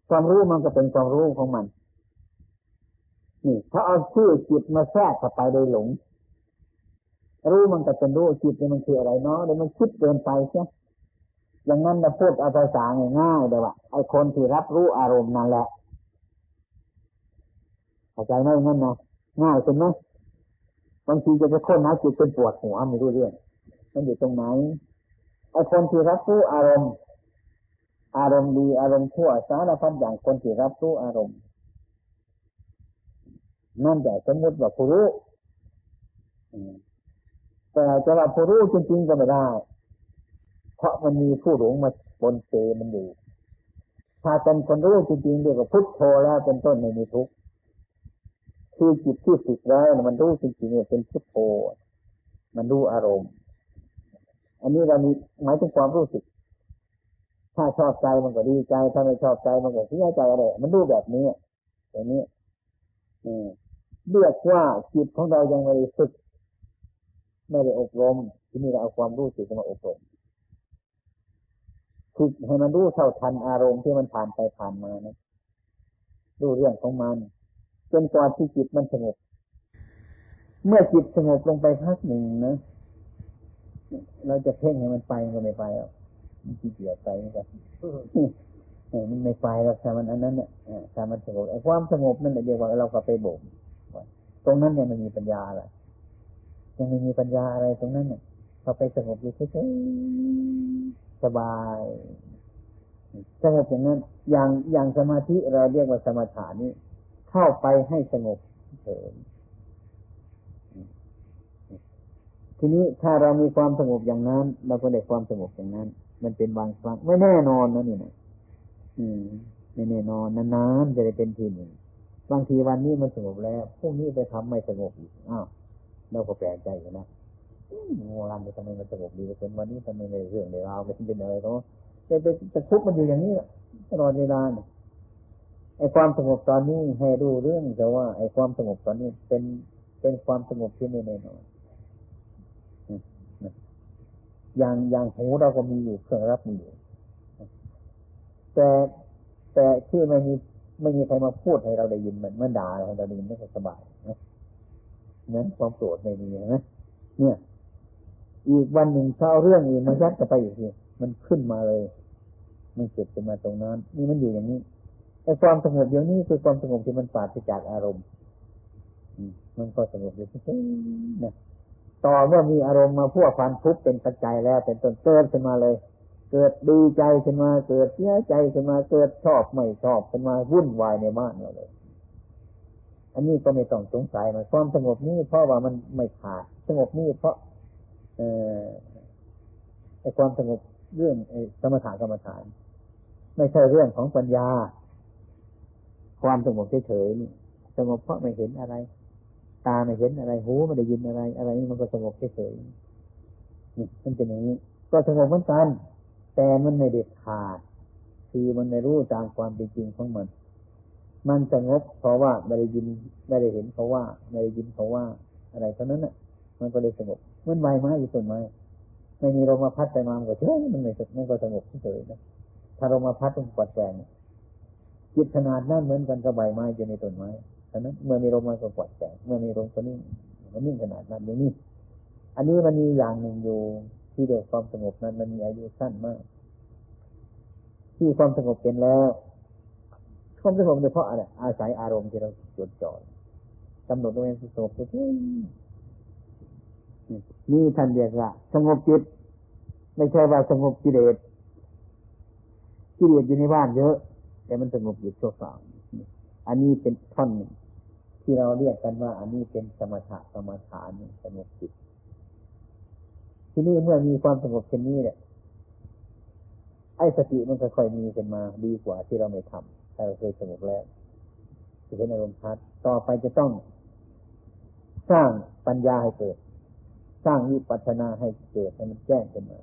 ความรู้มันก็เป็นความรู้ของมัน นี่ ถ้าเอาชื่อจิตมาแทรกเข้าไปโดยหลง รู้มันก็เป็นรู้จิตมันคืออะไรเนาะเดี๋ยวมันคิดเกินไปใช่ อย่างนั้นเราพูดเอาภาษาง่ายๆเดี๋ยวว่าไอ้คนที่รับรู้อารมณ์นั่นแหละเข้าใจไหมงั้นนะง่ายเป็นไหมบางทีจะไปค้นหาจิตเป็นปวดหัวไม่รู้เรื่องมันอยู่ตรงไหนไอ้คนที่รับรู้อารมณ์ อารมณ์ดีอารมณ์ชั่วสารพัดอย่างคนที่รับรู้อารมณ์นั่นแต่สมมติว่าผู้รู้แต่จะว่าผู้รู้จริงๆก็ไม่ได้ เพราะมันมีผู้หลงมาบนเตมันอยู่ ถ้าเป็นคนรู้จริงๆเดียวกับพุทโธแล้วเป็นต้นไม่มีทุกข์คือจิตที่ฝึกแล้วมันรู้จริงๆเนี่ยเป็นพุทโธมันรู้อารมณ์ อันนี้เรามีหมายถึงความรู้สึก ถ้าชอบใจมันก็ดีใจ ถ้าไม่ชอบใจมันก็เสียใจอะไร มันรู้แบบนี้อย่างนี้เรียกว่าจิตของเรายังไม่ได้ฝึกไม่ได้อบรม ที่นี่เราเอาความรู้สึกมาอบรม ฝึกให้มันรู้เท่าทันอารมณ์ที่มันผ่านไปผ่านมานะรู้เรื่องของมันจนกว่าที่จิตมันสงบเมื่อจิตสงบลงไปพักหนึ่งนะเราจะเพ่งให้มันไปก็ไม่ไปอะมันขี้เกียจไปกันมันไม่ไปหรอกถ้ามันอันนั้นเนี่ยถ้ามันสงบไอ้ความสงบนั่นเรียกว่าเราก็ไปบ่มตรงนั้นเนี่ยมันมีปัญญาอะไรยังไม่มีปัญญาอะไรตรงนั้นเนี่ยพอไปสงบอยู่เฉย สบายสงบอย่างนั้น อย่างอย่างสมาธิเราเรียกว่าสมาธินี้ เข้าไปให้สงบเฉยทีนี้ถ้าเรามีความสงบอย่างนั้น เราก็ได้ความสงบอย่างนั้น มันเป็นบางครั้งไม่แน่นอนนะนี่นะอืมไม่แน่นอนนานๆจะได้เป็นทีหนึ่งบางทีวันนี้มันสงบแล้วพรุ่งนี้ไปทำไม่สงบอีกอ้าวเราก็แปลกใจกันนะ โมรันทำไมมันสงบดีเป็นวันนี้ทำไมในเรื่องในราวเป็นเป็นอะไรเขาแต่แต่ทุกมันอยู่อย่างนี้ตลอดเวลาเนี่ยไอ้ความสงบตอนนี้ให้ดูเรื่องแต่ว่า ไอ้ความสงบตอนนี้เป็นเป็นความสงบที่ไม่แน่นอนอย่างอย่างหูเราก็มีอยู่เครื่องรับมีอยู่แต่แต่ที่ไม่มีไม่มีใครมาพูดให้เราได้ยินมันเมื่อด่าเราได้ยินไม่สบายนะนั้นความโกรธไม่มีนะเนี่ย อีกวันหนึ่งเขาเอาเรื่องอื่นมายัดกันไปอีกทีมันขึ้นมาเลย มันเกิดขึ้นมาตรงนั้น นี่มันอยู่อย่างนี้ไอ้ความสงบเดี๋ยวนี้คือความสงบที่มันปราศจากอารมณ์มันก็สงบอยู่ที่นะต่อเมื่อมีอารมณ์มาพวกฟันทุบเป็นปัจจัยแล้ว เป็นต้นเกิดขึ้นมาเลย เกิดดีใจขึ้นมา เกิดเสียใจขึ้นมา เกิดชอบไม่ชอบขึ้นมาวุ่นวายในบ้านเราเลย อันนี้ก็ไม่ต้องสงสัยมันความสงบนี้เพราะว่ามันไม่ขาดสงบนี้เพราะ ไอความสงบเรื่องไอสมถะกรรมฐาน ไม่ใช่เรื่องของปัญญา ความสงบเฉยๆนี่สงบเพราะไม่เห็นอะไร ตาไม่เห็นอะไรหูไม่ได้ยินอะไร อะไรนี่มันก็สงบเฉยๆนี่มันเป็นอย่างนี้ ก็สงบเหมือนกัน แต่มันไม่เด็ดขาด คือมันไม่รู้ตามความเป็นจริงของมัน มันสงบเพราะว่าไม่ได้ยินไม่ได้เห็นเขาว่าไม่ได้ยินเขาว่าอะไรเท่านั้นน่ะ มันก็เลยสงบ มันใบไม้อยู่ต้นไม้ไม่มีลมมาพัดไปมามันก็เฉยมันไม่มันก็สงบเฉยนะถ้าลมมาพัดมันกวาดแกงจิตขนาดนั้นเหมือนกันกับใบไม้อยู่ในต้นไม้ฉะนั้นเมื่อมีลมมันก็กวาดแสงเมื่อมีลมก็นิ่งมันนิ่งขนาดนั้นอย่างนี้อันนี้มันมีอย่างหนึ่งอยู่ ที่เด็กความสงบนั้นมันมีอายุสั้นมาก ที่ความสงบเป็นแล้วความสงบเฉพาะอะไรอาศัยอารมณ์ที่เราจดจ่อกำหนดตัวเองสงบไปที่ นี่ท่านเรียกว่าสงบจิต ไม่ใช่ว่าสงบกิเลสกิเลสอยู่ในบ้านเยอะ แต่มันสงบอยู่ชั่วคราวอันนี้เป็นท่อนหนึ่งที่เราเรียกกันว่า อันนี้เป็นสมถะสมถานสงบจิต ที่นี้เมื่อมีความสงบเช่นนี้เนี่ยไอ้สติมันค่อยๆมีขึ้นมาดีกว่าที่เราไม่ทำถ้าเราเคยสงบแล้วจะเห็นอารมณ์ชัดต่อไปจะต้อง สร้างปัญญาให้เกิด สร้างวิปัสสนาให้เกิดให้มันแจ้งขึ้นมา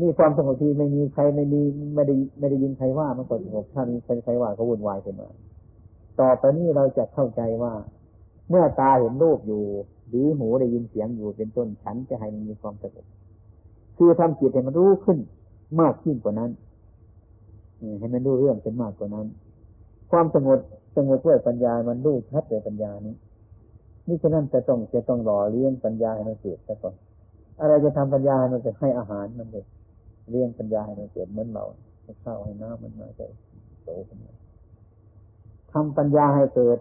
นี่ความสงบที่ไม่มีใครไม่มีไม่ได้ไม่ได้ยินใครว่ามันก็สงบถ้ามีใครว่าก็วุ่นวายขึ้นมา ต่อไปนี้เราจะเข้าใจว่า เมื่อตาเห็นรูปอยู่ หรือหูได้ยินเสียงอยู่เป็นต้นฉันจะให้มันมีความสงบคือทำจิตให้มันรู้ขึ้นมากขึ้นกว่านั้นให้มันรู้เรื่องเป็นมากกว่านั้น ความสงบสงบด้วยปัญญามันรู้ชัดเลยปัญญานี้ นี่ฉะนั้นจะต้องจะต้องหล่อเลี้ยงปัญญาให้มันเกิดซะก่อนอะไรจะทำปัญญาให้มันจะให้อาหารมันเลยเลี้ยงปัญญาให้มันเกิดเหมือนเราให้ข้าวให้น้ำมันมาใจโตขึ้นมาทำปัญญาให้เกิด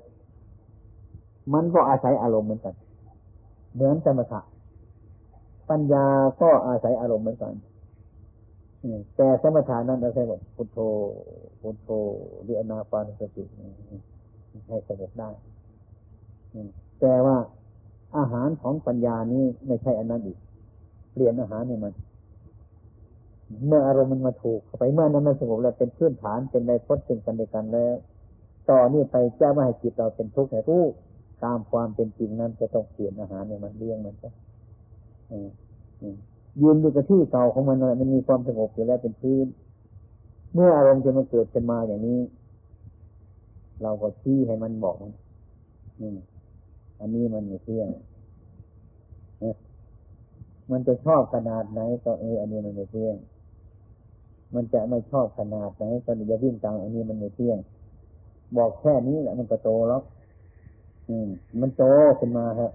มันก็อาศัยอารมณ์เหมือนกัน เหมือนสมถะปัญญาก็อาศัยอารมณ์เหมือนกันแต่สมถะนั้นอาศัยแบบพุทโธพุทโธหรืออนาปานสติให้สงบได้ แต่ว่าอาหารของปัญญานี้ไม่ใช่อันนั้นอีก เปลี่ยนอาหารให้มัน เมื่ออารมณ์มันมาถูกไปเมื่อนั้นมันสงบแล้วเป็นพื้นฐานเป็นในพจน์ซึ่งกันในกันแล้วต่อนี้ไปจ้าไม่ให้จิตเราเป็นทุกข์ให้รู้ตามความเป็นจริงนั้นจะต้องเปลี่ยนอาหารเนี่ยมันเลี้ยงมันก็ยืนอยู่กับที่เก่าของมันมันมีความสงบอยู่แล้วเป็นพื้น เมื่ออารมณ์จะมาเกิดขึ้นมาอย่างนี้ เราก็ชี้ให้มันบอกนี่ อันนี้มันไม่เที่ยงมันจะชอบขนาดไหน ก็เออ อันนี้มันไม่เที่ยง มันจะไม่ชอบขนาดไหนก็จะวิ่งตามอันนี้มันไม่เที่ยง บอกแค่นี้แหละมันก็โตแล้วอืม มันโตขึ้นมาครับ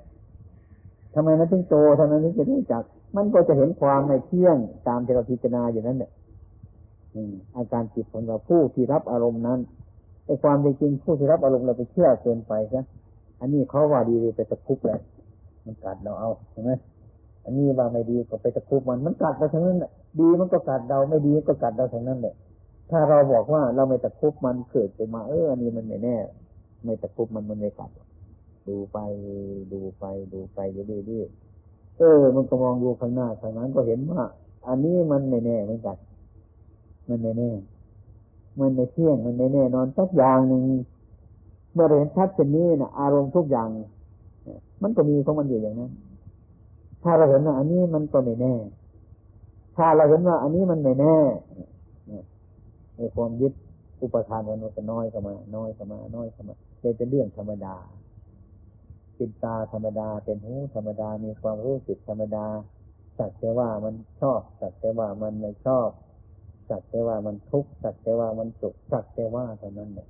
ทำไมมันถึงโตทำไมมันถึงจะรู้จัก มันก็จะเห็นความในเที่ยงตามที่เราพิจารณาอยู่นั้นเนี่ยอาการจิตของเราผู้ที่รับอารมณ์นั้นไอ้ความจริงผู้ที่รับอารมณ์เราไปเชื่อเกินไปซะ อันนี้เขาว่าดีไปตะคุบเลยมันกัดเราเอาใช่ไหมอันนี้ว่าไม่ดีก็ไปตะคุบมันมันกัดเราทั้งนั้นแหละดีมันก็กัดเราไม่ดีก็กัดเราทั้งนั้นแหละถ้าเราบอกว่าเราไม่ตะคุบมันเกิดไปมาเอออันนี้มันไม่แน่ ไม่ตะคุบมันมันไม่กัดดูไปดูไปดูไปอยู่เรื่อยๆเออ มันก็มองดูข้างหน้าข้างนั้นก็เห็นว่า อันนี้มันไม่แน่เหมือนกันมันไม่แน่ มันไม่เที่ยงมันไม่แน่นอนสักอย่างหนึ่ง เมื่อเราเห็นชัดเช่นนี้นะอารมณ์ทุกอย่าง มันก็มีของมันอยู่อย่างนั้น ถ้าเราเห็นว่าอันนี้มันก็ไม่แน่ ถ้าเราเห็นว่าอันนี้มันไม่แน่ในความยึดอุปทานมันก็น้อยเข้ามา น้อยเข้ามา น้อยเข้ามาเป็นเรื่องธรรมดาเป็นตาธรรมดา เป็นหูธรรมดา มีความรู้สึกธรรมดา สักแต่ว่ามันชอบ สักแต่ว่ามันไม่ชอบ สักแต่ว่ามันทุกข์ สักแต่ว่ามันสุข สักแต่ว่าเท่านั้นเนี่ย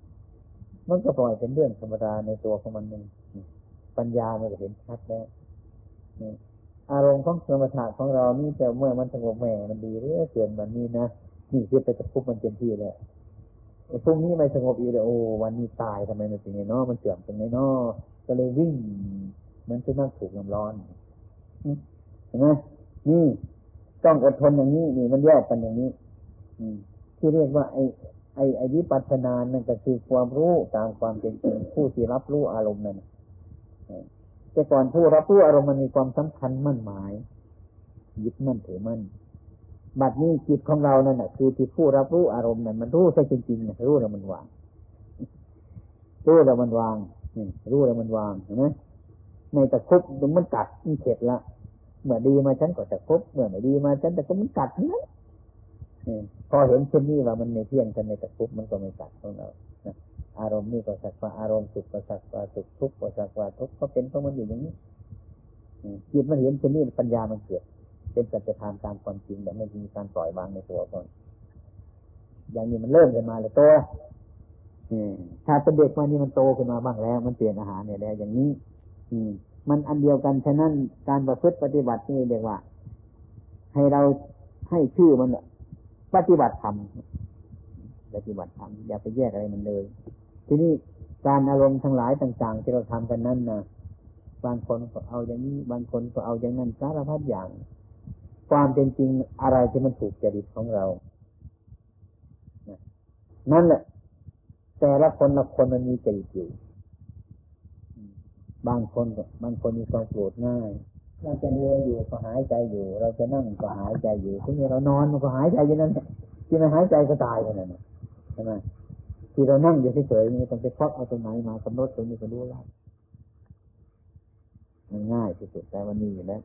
มันก็ปล่อยเป็นเรื่องธรรมดาในตัวของมันเองปัญญามันก็เห็นชัดแล้วอารมณ์ของสมถะของเรานี่แต่เมื่อมันสงบแหม่มันดีเรื่อยเกินมันนี่นะนี่คือไปจะคุบมันเต็มที่แล้วพรุ่งนี้ไม่สงบอีกเลยโอ้วันนี้ตายทำไมมันเป็นไงเนาะมันเสื่อมตรงไหนเนาะก็เลยวิ่งเหมือนจะนั่งถูกน้ำร้อนเห็นไหมนี่ต้องอดทนอย่างนี้นี่มันแยกกันอย่างนี้ อืมที่เรียกว่าไอ้ ไอ้ไอ้วิปัสสนานั่นก็คือความรู้ตามความเป็นจริงผู้ที่รับรู้อารมณ์นั่นแต่ก่อนผู้รับรู้อารมณ์มันมีความสำคัญมั่นหมายยึดมั่นถือมั่นบัดนี้จิตของเรานั่นแหะคือที่ผู้รับรู้อารมณ์นั่นมันรู้ใช่จริงๆรู้แล้วมันวางรู้แล้วมันวางรู้แล้วมันวางเห็นไหมในตะคุบมันกัดมันเข็ดละเมื่อดีมาฉันก็ตะคุบเมื่อไม่ดีมาฉันแต่ก็มันกัดนั้น พอเห็นเช่นนี้ว่ามันไม่เที่ยงกันในตะคุบมันก็ไม่กัดของเราอารมณ์นี่ก็สักว่าอารมณ์สุขก็สักว่าสุขทุกข์ก็สักว่าทุกข์ก็เป็นของมันอยู่อย่างนี้จิตมันเห็นเช่นนี้ปัญญามันเกิดเป็นสัจธรรมตามความจริงแต่ไม่มีการปล่อยวางในตัวตนอย่างนี้มันเริ่มขึ้นมาเลยตัวถ้าเป็นเด็กมานี่มันโตขึ้นมาบ้างแล้ว มันเปลี่ยนอาหารเนี่ยแล้วอย่างนี้ อืม มันอันเดียวกันฉะนั้นการประพฤติปฏิบัตินี่เรียกว่า ให้เราให้ชื่อมัน ปฏิบัติธรรมปฏิบัติธรรมอย่าไปแยกอะไรมันเลย ทีนี้การอารมณ์ทั้งหลายต่าง ๆ ที่เราทำกันนั้นนะบางคนก็เอาอย่างนี้บางคนก็เอาอย่างนั้นสารพัดอย่าง ความเป็นจริงอะไรที่มันถูกจริตของเรานั่นแหละ แต่ละคนละคนมันมีจริตอยู่บางคนบางคนมีความโกรธง่าย เราจะเดินอยู่ก็หายใจอยู่ เราจะนั่งก็หายใจอยู่ทีนี้เรานอนมันก็หายใจอยู่นั่นที่ไม่หายใจก็ตายกันนั่นใช่ไหมที่เรานั่งอยู่เฉยๆนี่ต้องไปควักเอาตรงไหนมากำหนดตรงนี้ก็รู้แล้วมันง่ายที่สุดแต่วันนี้อยู่แล้ว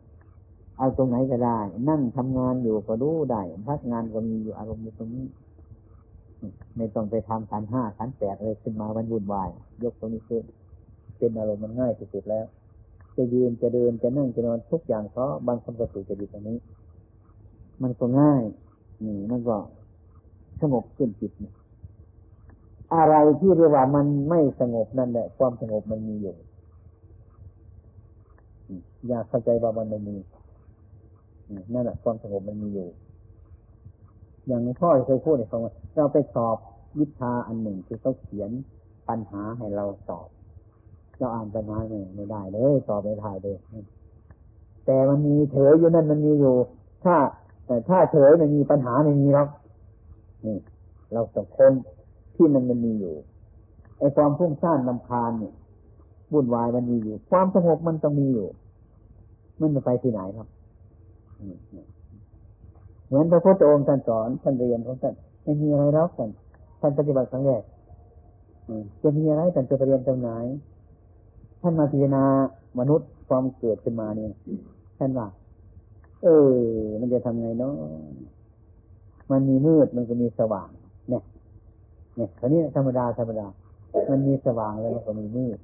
เอาตรงไหนก็ได้ นั่งทำงานอยู่ก็รู้ได้พักงานก็มีอยู่อารมณ์อยู่ตรงนี้ไม่ต้องไปทำขันห้าขันแปดอะไรขึ้นมามันวุ่นวาย ยกตรงนี้ขึ้นเป็นอารมณ์มันง่ายที่สุดแล้ว จะยืนจะเดินจะนั่งจะนอนทุกอย่างเพราะบางคนก็ถูกจะดีตรงนี้ มันก็ง่าย นี่มันก็สงบขึ้นจิตอะไรที่เรียกว่ามันไม่สงบนั่นแหละความสงบมันมีอยู่อยากเข้าใจว่ามันไม่มีนั่นแหละความสงบมันมีอยู่ อย่างพ่อเคยพูดในฟังว่าเราไปสอบวิชาอันหนึ่งคือเขาเขียนปัญหาให้เราสอบ เราอ่านปัญหาไม่ไม่ได้เลยสอบไม่ได้เลยแต่มันมีเฉยอยู่นั่นมันมีอยู่ ถ้า แต่ถ้าเฉยมันมีปัญหาไม่มีหรอกนี่เราต้องคนที่มันมันมีอยู่ไอ้ความพุ่งสร้างลำคาญเนี่ยวุ่นวายมันมีอยู่ ความสงบมันต้องมีอยู่ มันจะไปที่ไหนครับเหมือนพระพุทธองค์ท่านสอนท่านเรียนของท่านไม่มีอะไรแล้วท่านท่านปฏิบัติครั้งแรกจะมีอะไรท่านจะเรียนตรงไหน ท่านมาพิจารณามนุษย์ความเกิดขึ้นมาเนี่ยท่านว่าเออ มันจะทำไงเนาะมันมีมืดมันก็มีสว่าง เนี่ย เนี่ยคราวนี้ธรรมดาธรรมดา มันมีสว่างแล้วมันก็มีมืด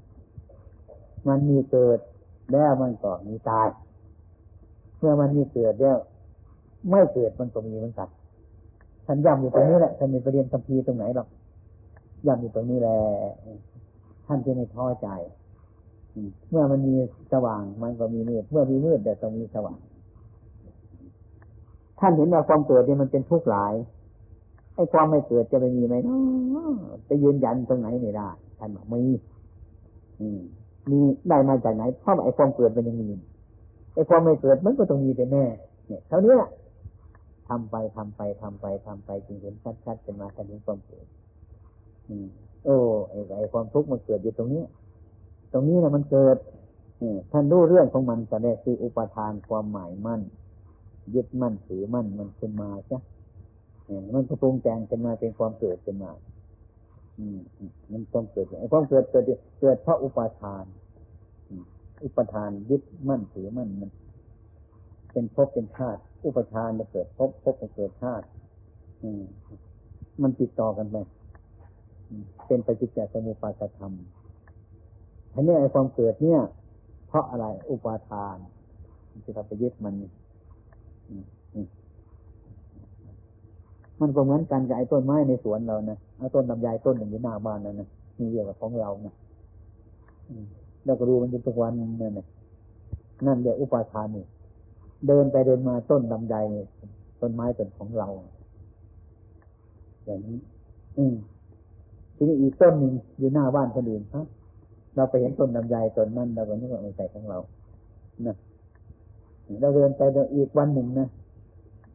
มันมีเกิดแล้วมันก็มีตาย เมื่อมันมีเกิดแล้วไม่เกิดมันก็มีเหมือนกันท่านย้ำอยู่ตรงนี้แหละท่านมีประเด็นคำพีตรงไหนหรอกย้ำอยู่ตรงนี้แหละท่านจะไม่ท้อใจ เมื่อมันมีสว่างมันก็มีมืด เมื่อมีมืดแต่ต้องมีสว่าง ท่านเห็นว่าความเกิดเนี่ยมันเป็นทุกข์หลายไอ้ความไม่เกิดจะไม่มีไหมจะยืนยันตรงไหนไม่ได้ท่านบอกมีมีได้มาจากไหนเพราะไอ้ความเกิดมันยังมีไอ้ความไม่เกิดมันก็ต้องมีเป็นแน่ เนี่ยเท่านี้แหละทำไปทำไปทำไปทำไปจึงเห็นชัดๆเป็นมาทันเห็นความเกิด อืมโอ้ไอ้ไอ้ความทุกข์มันเกิดอยู่ตรงนี้ ตรงนี้นะมันเกิดท่านรู้เรื่องของมันแต่แรกคืออุปทานความหมายมั่น ยึดมั่นถือมั่นมันขึ้นมาใช่มันก็ปรุงแต่งขึ้นมาเป็นความเกิดขึ้นมาอืมมันต้องเกิดไอ้ความเกิดเกิดเกิดเพราะอุปทาน อุปทานยึดมั่นถือมั่นมัน เป็นภพเป็นชาติ อุปทานจะเกิดภพภพจะเกิดชาติ อืมมันติดต่อกันไปเป็นปฏิจจสมุปบาทธรรม อันนี้ไอ้ความเกิดเนี่ย เพราะอะไรอุปาทานที่เราไปยึดมันมันก็เหมือนกันกับไอ้ต้นไม้ในสวนเรานะเอาต้นลำไยต้นหนึ่งอยู่หน้าบ้านนั่นนะมีเรียกว่าของเรานะเราก็รู้มันอยู่ทุกวันนั่นนะนั่นเรียกอุปาทานนี่เดินไปเดินมาต้นลำไยต้นไม้เป็นของเรา อย่างนี้ อืมทีนี้อีกต้นหนึ่งอยู่หน้าบ้านคนอื่นครับ เราไปเห็นต้นลำไยต้นนั้นเราก็นึกว่าไม่ใช่ของเรานะเราเดินไปอีกวันหนึ่งนะ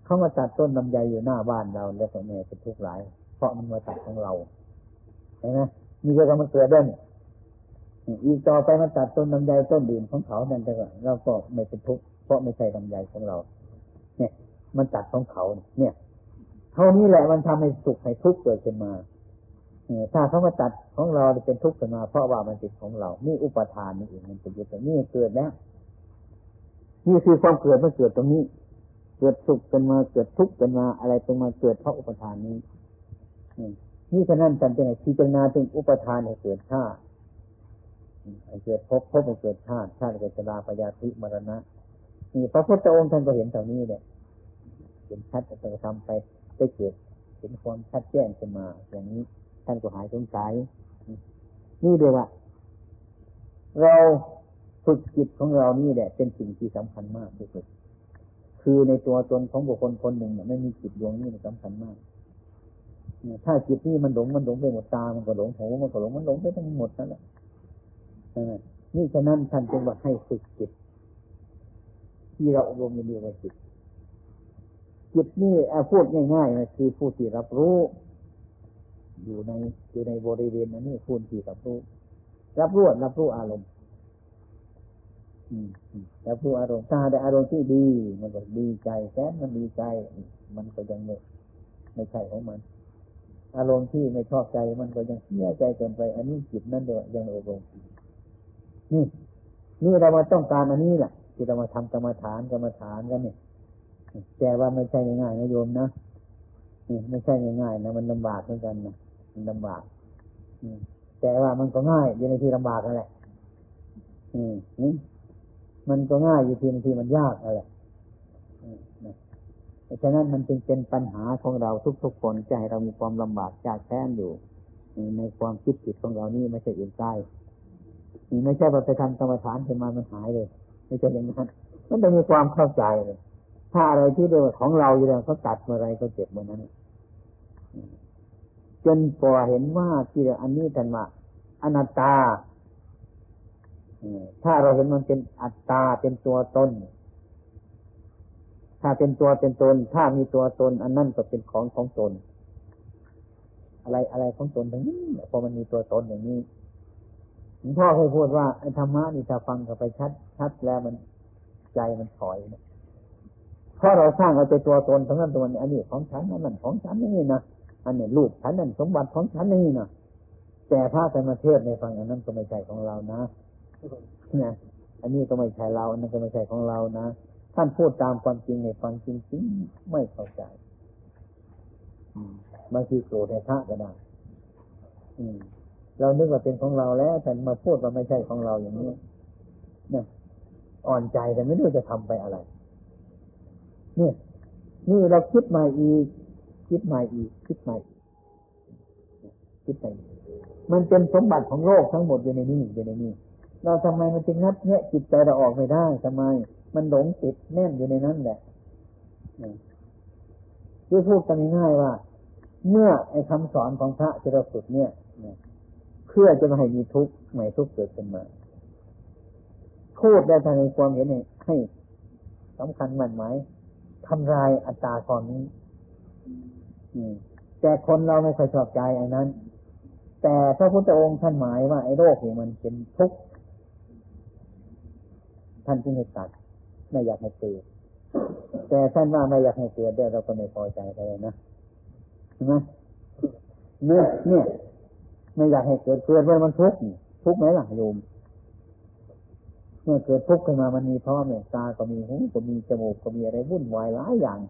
เขามาตัดต้นลำไยอยู่หน้าบ้านเรา แล้วก็แม่เป็นทุกข์หลาย เพราะมันมาตัดของเราเห็นไหมมีเรื่องมันเกิดเด่นอีกต่อไปมันตัดต้นลำไยต้นอื่นของเขานั่นแต่ว่าเราก็ไม่เป็นทุกข์เพราะไม่ใช่ลำไยของเรา เนี่ย มันตัดของเขาเนี่ยเท่านี้แหละมันทำให้สุขให้ทุกข์เกิดขึ้นมา ถ้าเขามาตัดของเราเป็นทุกข์ขึ้นมา เพราะว่ามันติดของเรา นี่อุปทานนี่เองมันเป็นอย่างนี้เกิดแล้วนี่คือความเกิดมันเกิดตรงนี้ เกิดสุขกันมาเกิดทุกข์กันมาอะไรตรงมาเกิดเพราะอุปทานนี้นี่ฉะนั้นจันเป็นพิจารณาเป็นอุปทานให้เกิดชาติเกิดพบพบให้เกิดชาติชาติเกิดชราปยาธิมรณะนี่พระพุทธองค์ท่านก็เห็นตรงนี้เนี่ยเห็นชัดจะทำไปได้เกิดเห็นความชัดแจ้งขึ้นมาอย่างนี้ ท่านก็หายสงสัย นี่เดียวว่า เราฝึกจิตของเรานี่แหละ เป็นสิ่งที่สำคัญมากที่สุด คือในตัวตนของบุคคลคนหนึ่งเนี่ยไม่มีจิตดวงนี้สำคัญมาก ถ้าจิตนี่มันหลงมันหลงไปหมดตา มันก็หลงหูมันก็หลงมันหลงไปทั้งหมดนั่นแหละนี่ฉะนั้นท่านจึงว่าให้ฝึกจิต ที่เราอบรมเรียนว่าจิตจิตนี่พูดง่ายๆนะคือผู้ที่รับรู้ อยู่ในอยู่ในบริเวณนั้นนี่คุณที่รับรู้รับรู้รับรู้อารมณ์รับรู้อารมณ์ถ้าได้อารมณ์ที่ดี มันก็ดีใจแสนมันดีใจ มันก็ยังไม่ไม่ใช่ของมัน อารมณ์ที่ไม่ชอบใจ มันก็ยังเสียใจเกินไป อันนี้จิตนั่นเดียวยังอบรมนี่ นี่เรามาต้องการอันนี้แหละที่เรามาทำกรรมฐานกรรมฐานกันเนี่ยแต่ว่าไม่ใช่ง่ายๆนะโยมนะไม่ใช่ง่ายๆนะมันลำบากเหมือนกันนะ ลำบากแต่ว่ามันก็ง่ายอยู่ในที่ลำบากนั่นแหละมันก็ง่ายอยู่ที่บางทีมันยากนั่นแหละฉะนั้นมันจึงเป็นปัญหาของเราทุกๆคนใจเรามีความลำบากจากแค้นอยู่ ในความคิดจิตของเรานี่ไม่ใช่อื่นใกล้ไม่ใช่ว่าไปทำกรรมฐานขึ้นมามันหายเลย ไม่ใช่อย่างนั้นมันต้องมีความเข้าใจเลยถ้าอะไรที่เดียวของเราอยู่แล้วเขาตัดเมื่อไรก็เจ็บเมื่อนั้น จนพอเห็นว่าที่อันนี้กันว่าอนัตตาถ้าเราเห็นมันเป็นอัตตาเป็นตัวตน ถ้าเป็นตัวเป็นตน ถ้ามีตัวตน อันนั้นก็เป็นของของตน อะไรอะไรของตนทั้งนี้พอมันมีตัวตนอย่างนี้หลวงพ่อเคยพูดว่าไอ้ธรรมะนี่ถ้าฟังเข้าไปชัดชัดแล้วมันใจมันถอยนะเพราะเราสร้างเอาใจตัวตนทั้งนั้นตัวนี้อันนี้ของฉันนั่นของฉันนี่นะ อันนี้ลูกฉันนั่นสมบัติของฉันนี่นะแต่พระธรรมเทศในฟังอันนั้นก็ไม่ใช่ของเรานะนะอันนี้ก็ไม่ใช่เรา อันนั้นก็ไม่ใช่ของเรานะท่านพูดตามความจริงในฟังจริงๆไม่เข้าใจบางทีโกรธในพระก็ได้เรานึกว่าเป็นของเราแล้ว แต่มาพูดว่าไม่ใช่ของเราอย่างนี้เนี่ยอ่อนใจแต่ไม่รู้จะทำไปอะไร เนี่ย นี่เราคิดมาอีก คิดใหม่อีก คิดใหม่คิดไปมันเป็นสมบัติของโลกทั้งหมดอยู่ในนี้อยู่ในนี้ เราทำไมมันจึงงัดแงะจิตใจเราออกไม่ได้ทำไม มันหลงติดแน่นอยู่ในนั้นแหละที่พูดกันง่ายๆว่า เมื่อไอ้คำสอนของพระที่เราฝึกเนี่ยเพื่อจะมาให้มีทุกข์ไม่ทุกข์เกิดขึ้นมาพูดได้ทางในความเห็นให้สำคัญมันไหมทำลายอัตตาตอนนี้ แต่คนเราไม่ค่อยชอบใจไอ้นั้น แต่พระพุทธองค์ท่านหมายว่าไอ้โรคนี่มันเป็นทุกข์ท่านจึงให้ตัดไม่อยากให้เกิดแต่ท่านว่าไม่อยากให้เกิดได้เราก็ไม่พอใจเลยนะใช่ไหมเนี่ยเนี่ย ไม่อยากให้เกิดเกิดเมื่อมันทุกข์ทุกข์ไหมล่ะโยมเมื่อเกิดทุกข์ขึ้นมามันมีพ่อแม่ยตาก็มีหูก็มีจมูกก็มีอะไรวุ่นวายหลายอย่าง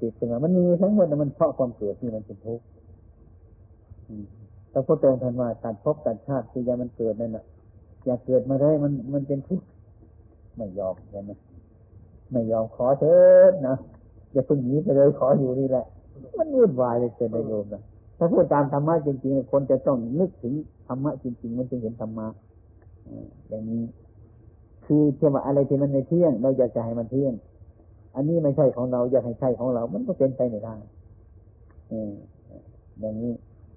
ติดขึ้นมันมีทั้งหมดมันเพราะความเกิดที่มันเป็นทุกข์แต่พระองค์ท่านว่าการพบการชาติที่ยามันเกิดนั่นน่ะ อย่าเกิดมาได้มันมันเป็นทุกข์ไม่ยอมใช่ไหมไม่ยอมขอเถิดนะอย่าเพิ่งหนีไปเลยขออยู่นี่แหละ มันวุ่นวายเลยเกินโยมนะถ้าพูดตามธรรมะจริงๆคนจะต้องนึกถึงธรรมะจริง ๆ มันจึงเห็นธรรมะอย่างนี้ คือเชื่อว่าอะไรที่มันในเที่ยง เราอยากจะให้มันเที่ยง อันนี้ไม่ใช่ของเราอยากให้ใช่ของเรา มันก็เป็นไปไม่ได้อย่างนี้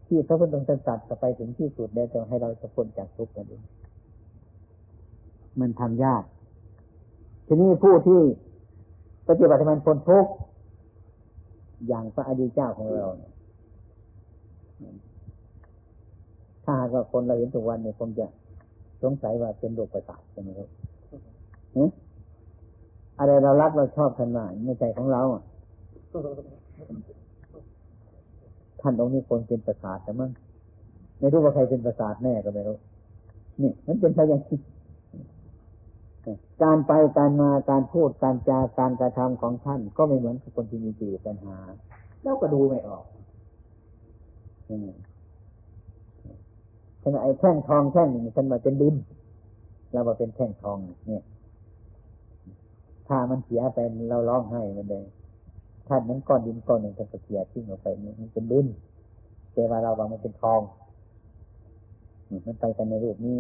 ที่พระพุทธองค์ตรัสไปถึงที่สุดแล้วจะให้เราจะพ้นจากทุกข์นั่นเองมันทำยาก ทีนี้ผู้ที่ปฏิบัติมันพ้นทุกข์อย่างพระอดีตเจ้าของเราเนี่ยถ้าหากว่าคนเราเห็นทุกวันเนี่ยคงจะสงสัยว่าเป็นโรคประสาทใช่ไหมครับ อะไรเรารักเราชอบท่านว่าไม่ใช่ของเราท่านตรงนี้คนเป็นประสาทแต่มั้งไม่รู้ว่าใครเป็นประสาทแน่ก็ไม่รู้นี่มันเป็นไปอย่างนี้การไปการมาการพูดการจาการกระทำของท่าน ก็ไม่เหมือนคนที่มีจีปัญหา แล้วก็ดูไม่ออกขณะไอ้แท่งทองแท่งหนึ่งฉันมาเป็นดินเรามาเป็นแท่งทองเนี่ย ถ้ามันเสียไปเราร้องไห้มันเลยท่านนั้นก้อนดินก้อนหนึ่งเป็เสียทิ้งออกไปมันเป็นดินแต่ว่าเราบอกมันเป็นทองมันไปกันในรูปนี้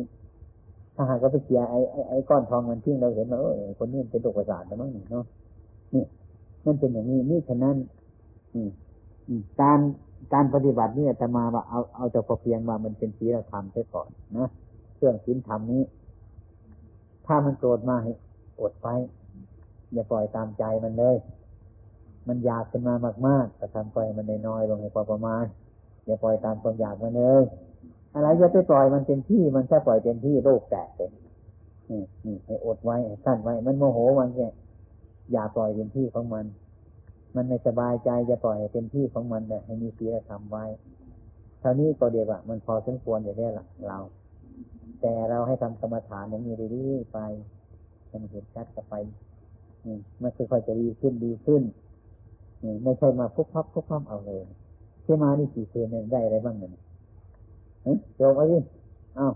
ถ้าหากเราไปเสียไอ้ไอ้ก้อนทองมันทิ้งเราเห็นว่าเออคนนี้เป็นโรคประสาทแล้วมั้งเนาะนี่มันเป็นอย่างนี้นี่ฉะนั้นการการปฏิบัตินี่จะมาว่าเอาเอาแต่พอเพียงว่ามันเป็นศีลธรรมไปก่อนนะเครื่องศีลธรรมนี้ ถ้ามันโกรธมาให้อดไป อย่าปล่อยตามใจมันเลย มันอยากขึ้นมามากๆแต่ทำไปมันน้อยลงให้พอประมาณอย่าปล่อยตามความอยากมันเลยอะไรจะไปปล่อยมันเต็มที่มันแค่ปล่อยเต็มที่โรคแตกเป็นนี่นี่ให้อดไว้สั้นไว้ มันโมโหมันแค่อย่าปล่อยเต็มที่ของมัน มันไม่สบายใจจะปล่อยเต็มที่ของมันแต่ให้มีศีลธรรมไว้เท่านี้ก็เดียวอะมันพอสมควรอยู่ได้ละเรา แต่เราให้ทำกรรมฐานอย่างนี้ดีๆไปมันเห็นชัดก็ไป มันค่อยๆจะดีขึ้นดีขึ้นไม่ใช่มาพุกพับพุกพับเอาเลยที่มานี่สี่คืนเนี่ยได้อะไรบ้างเนี่ยโยมเอาดิอ้าว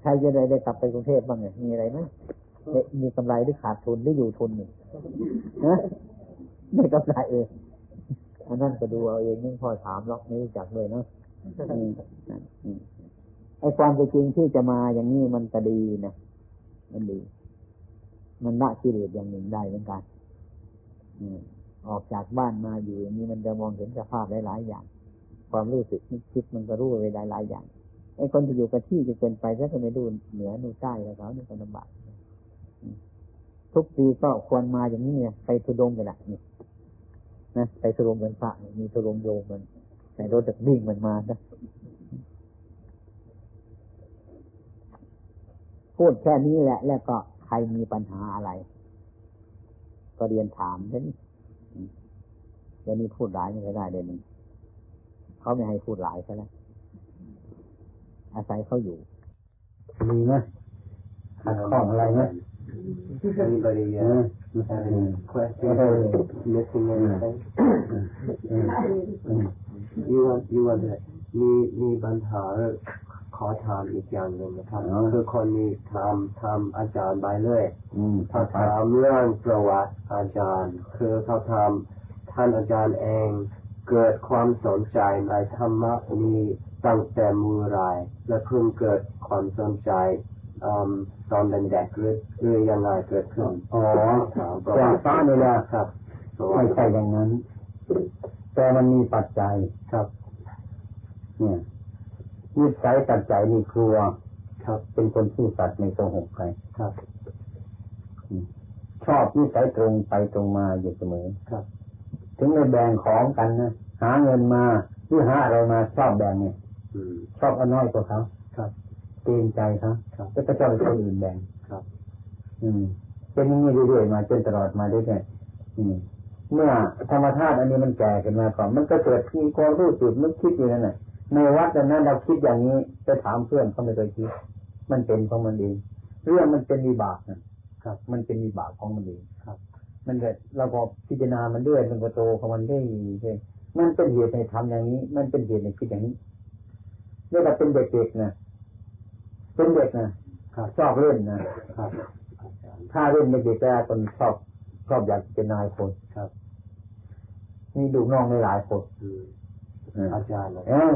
ใครจะได้ได้กลับไปกรุงเทพบ้างเนี่ยมีอะไรไหมมีกำไรหรือขาดทุนหรืออยู่ทุนนี่นะไม่กำไรเองอันนั้นก็ดูเอาเองนี่พอถามล็อกนี้จักเลยเนาะไอ้ความจริงที่จะมาอย่างนี้มันก็ดีนะมันดี มันละกิเลสอย่างหนึ่งได้เหมือนกันออกจากบ้านมาอยู่อย่างนี้มันจะมองเห็นสภาพหลาย ๆ อย่าง ความรู้สึกนึกคิดมันก็รู้ไปหลายหลายอย่างไอ้คนที่อยู่กับที่จะเป็นไปถ้าไม่ดูเหนือนูใต้แล้วเขานี่ก็ลำบากทุกปีก็ควรมาอย่างนี้เนี่ยไปทุดงกันละนี่นะไปทุดงเป็นพระมีทุดงโยมมันใส่รถจากวิ่งมันมานะพูดแค่นี้แหละ แล้วก็ รมีปัญหาอะไร ก็เรียนถามเช่นเดี๋ยวนี้พูดหลายไม่ได้เดี๋ยวนี้เขาไม่ให้พูดหลายใช่ไหมอาศัยเขาอยู่ มีไหมขัดข้องอะไรไหม Anybody uh, have any questions or missing anything? you want you want มีมีปัญหาข อถามอีกอย่างหนึ่งนะครับ คือคนนี้ถามถามอาจารย์ไปเลยถ้าถามเรื่องประวัติอาจารย์ คือเขาถามท่านอาจารย์เองเกิดความสนใจในธรรมะนี้ตั้งแต่มือไรและเพิ่งเกิดความสนใจตอนเป็นเด็กหรือหรือยังไงเกิดขึ้นอ๋อแก่ฟ้านี่แหละครับไม่ใช่อย่างนั้น แต่มันมีปัจจัยครับ เนี่ย นิสัยปัจจัยนี่ครัวครับ เป็นคนซื่อสัตย์ไม่โกหกใครครับ ชอบนิสัยตรงไปตรงมาอยู่เสมอครับ ถึงไม่แบ่งของกันนะหาเงินมาหรือหาอะไรมาชอบแบ่งเนี่ยอืมชอบเอาน้อยกว่าเขาครับเกรงใจเขาครับแล้วก็ชอบให้คนอื่นแบ่งครับ อืมเป็นอย่างนี้เรื่อยๆมาจนตลอดมาเรื่อยๆอืมเมื่อธรรมชาติอันนี้มันแก่ขึ้นมาก่อนมันก็เกิดมีความรู้สึกนึกคิดอยู่นั่นแหละ ในวัดนั้นเราคิดอย่างนี้ไปถามเพื่อนเขาไม่เคยคิด มันเป็นของมันเองเรื่องมันเป็นวิบากนะครับ มันเป็นวิบากของมันเองครับ มันเกิดเราพอพิจารณามันด้วยมันก็โตของมันได้เรื่อยมันเป็นเหตุในทำอย่างนี้ มันเป็นเหตุในคิดอย่างนี้เรียกว่าเป็นเด็กๆนะเป็นเด็กนะชอบเล่นนะครับถ้าเล่นเด็กๆแต่คนชอบชอบอยากเป็นนายคนครับ มีลูน้องในหลายคน อืมเอออาจารย์นะเออ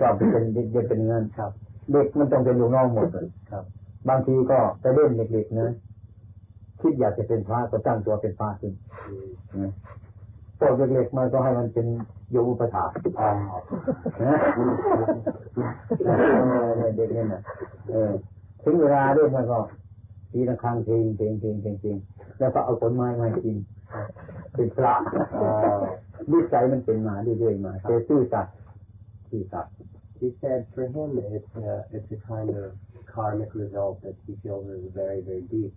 ชอบเป็นเด็กเด็กเป็นเงินครับ เด็กมันต้องเป็นลูกน้องหมดเลยครับ บางทีก็ไปเล่นเด็กๆนะคิดอยากจะเป็นพระก็ตั้งตัวเป็นพระขึ้นอืมนะพวกเล็กๆมันก็ให้มันเป็นโยอุปถาอ๋อนะเออเด็กเนี่ยนะเออถึงเวลาด้วยมันก็ทีละครั้งเพลงเพลงเพลงเพลงเพลงแล้วก็เอาผลไม้มากิน เป็นพระ อ๋อ วิสัยมันเป็นมาเรื่อยๆมาแต่ซื่อสัตย์ซื่อสัตย์ He said for him it's a, it's a kind of karmic result that he feels is very, very deep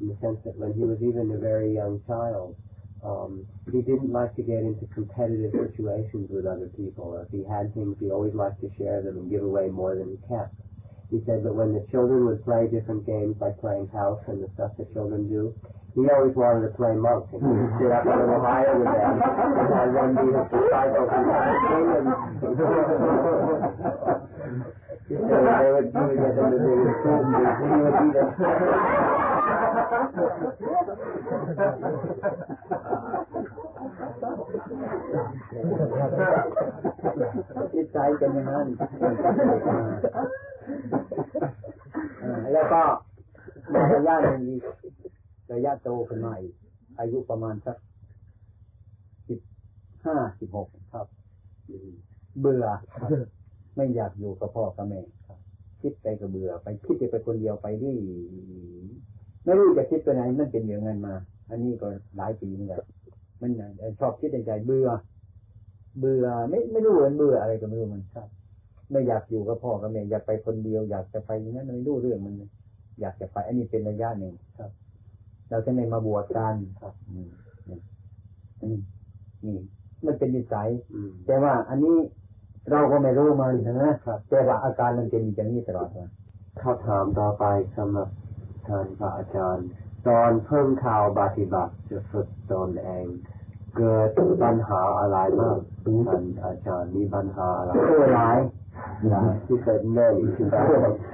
in the sense that when he was even a very young child, um, he didn't like to get into competitive situations with other people. If he had things, he always liked to share them and give away more than he kept. He said that when the children would play different games like playing house and the stuff that children do, he always wanted to play monk and he would sit up a little higher with them and have them be his disciples and dancing and so they would, he would get them to do his food and he would eat it. จิตใจเป็นอย่างนั้นเออแล้วก็ในระยะหนึ่งอีก ระยะโตขึ้นมาอีกอายุประมาณสักสิบห้าสิบหกครับ เบื่อไม่อยากอยู่กับพ่อกับแม่ครับ คิดไปก็เบื่อ ไปคิดจะไปคนเดียวไปดิไม่รู้จะคิดไปไหนมันเป็นอย่างนั้นมา อันนี้ก็หลายปีเหมือนกันมันชอบคิดในใจเบื่อ เบื่อไม่ไม่รู้เหมือนเบื่ออะไรก็ไม่รู้มันครับไม่อยากอยู่กับพ่อกับแม่อยากไปคนเดียว อยากจะไปอย่างนั้นไม่รู้เรื่องมัน อยากจะไป อันนี้เป็นระยะหนึ่งครับ เราจะในมาบวชกันครับอืมนี่อืมนี่มันเป็นนิสัย Mm. แต่ว่า อันนี้เราก็ไม่รู้มันนะครับแต่ว่าอาการมันเป็นอย่างนี้ตลอดมาเขาถามต่อไปสำหรับท่านพระอาจารย์ ตอนเพิ่งข่าวปฏิบัติจะฝึกตนเอง เกิดปัญหาอะไรบ้างท่านอาจารย์มีปัญหาอะไรเออหลายหลาย He said many.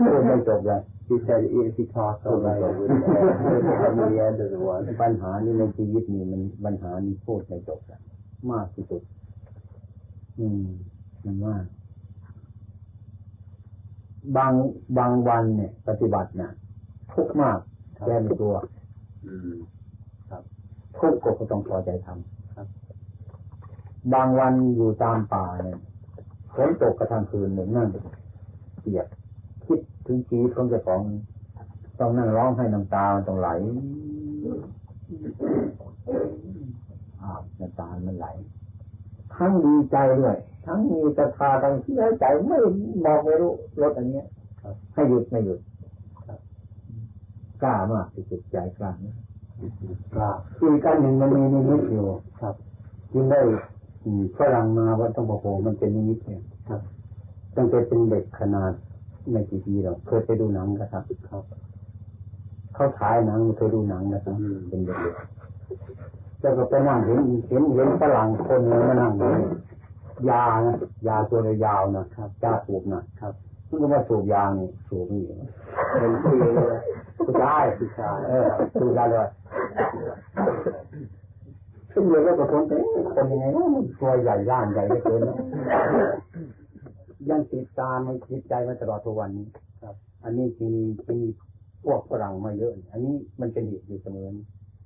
พูดไม่จบเลย He said if he talked all night, it would come to the end of the one. ปัญหานี้ในชีวิตนี่มันปัญหานี้พูดไม่จบเลยมากที่สุด อืมมันมาบางบางวันเนี่ย ปฏิบัติเนี่ยทุกข์มากแก้ไม่ตัวทุกข์ก็ต้องพอใจทำครับ บางวันอยู่ตามป่าเนี่ยฝนตกกระทั่งคืนเนี่ยนั่งเปียก ถึงชีวิตของเจ้าของต้องนั่งร้องให้น้ำตามันต้องไหลอาบน้ำตามันไหล ทั้งดีใจด้วย ทั้งมีศรัทธาทั้งเสียใจไม่บอกไม่รู้รถอันเนี้ยครับให้หยุดไม่หยุดครับกล้ามากที่สุดใจกล้านะครับอีกอันหนึ่งมันมีนิมิตอยู่ครับจึงได้อืมฝรั่งมาวัดต้องบอกโหมันเป็นนิมิตเนี่ยครับตั้งแต่เป็นเด็กขนาด ไม่กี่ปีหรอกเคยไปดูหนังกันครับครับเขาฉายหนังเคยดูหนังนะครับอืมเป็นเด็กๆแล้วก็ไปนั่งเห็นเห็นเห็นฝรั่งคนหนึงมานั่งอยู่ยานะยาตัวยาวๆนะครับยาสูบนะครับมันก็มาสูบยานี่สูบนี่เป็นผู้หญิงนะผู้ชายผู้ชายเออสูบยาเลยซึ่งเลยแล้วก็คนเอ๊ะคนยังไงวะมันตัวใหญ่ย่านใหญ่เหลือเกินนะ ยังติดตามในจิตใจมาตลอดทุกวันนี้ครับ อันนี้จึงมีจึงมีพวกฝรั่งมาเยอะ อันนี้มันเป็นเหตุอยู่เสมอ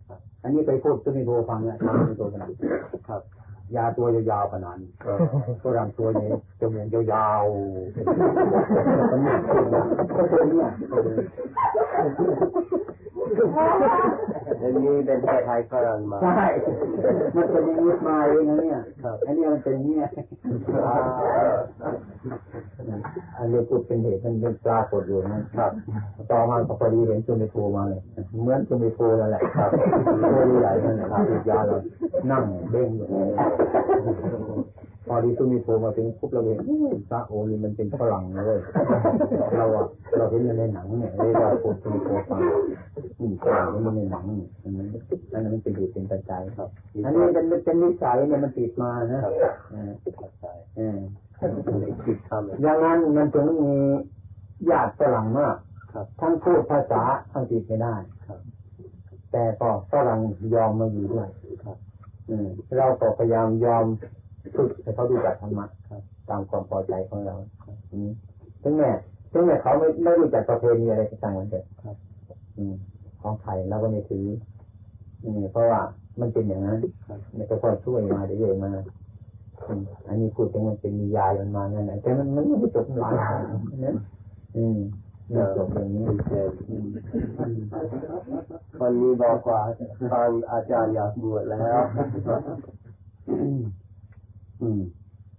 ครับอันนี้ไปพูดตุนิโทฟังนะทำตุนิโทกันครับ ยาตัวยาวๆขนาดนี้ฝรั่งตัวนี้จมูกยาวๆมันเนี่ยก็ตัวเนี้ยอันนี้เป็นไทยไทยฝรั่งมาใช่ มันเป็นอย่างนี้มาเองนะเนี่ยครับอันนี้มันเป็นอย่างนี้ อันนี้พูดเป็นเหตุมันเป็นปลากฏอยู่นะครับ ต่อมาก็พอดีเห็นจุมิโทรมาเลยเหมือนจุมิโทรนั่นแหละครับตัวใหญ่นั่นแหละครับติดยาเรานั่งเด้งอยู่พอดีจุมิโทรมาถึงปุ๊บเราเห็นพระโอนี่มันเป็นฝรั่งเลยเราอะเราเห็นมันในหนังเนี่ยเลยเราพูดจุมิโทรฟังอืมฝรั่งมันในหนังนี่อันนั้นอันนั้นมันเป็นเหตุเป็นปัจจัยครับอันนี้เป็นเป็นนิสัยเนี่ยมันติดมานะเออเข้าใจเออติดคำเลยอย่างนั้นมันถึงมีญาติฝรั่งมากครับทั้งพูดภาษาอังกฤษไม่ได้ครับแต่ก็ฝรั่งยอมมาอยู่ด้วยครับอืมเราก็พยายามยอมฝึกให้เขาดูจักธรรมะครับตามความพอใจของเราอืมถึงแม้ถึงแม้เขาไม่ไม่รู้จักประเพณีอะไรก็ตามมันเถอะครับอืมของไทยเราก็ไม่ถืออืมเพราะว่ามันเป็นอย่างนั้นครับมันก็ค่อยช่วยมาเรื่อยๆมา อืมอันนี้พูดถึงมันเป็นนิยายมันมานั่นแหละแต่มันมันไม่ได้จบหลายนะอืมไม่จบอย่างนี้เจนคนนี้บอกว่าทางอาจารย์อยากบวชแล้วอืม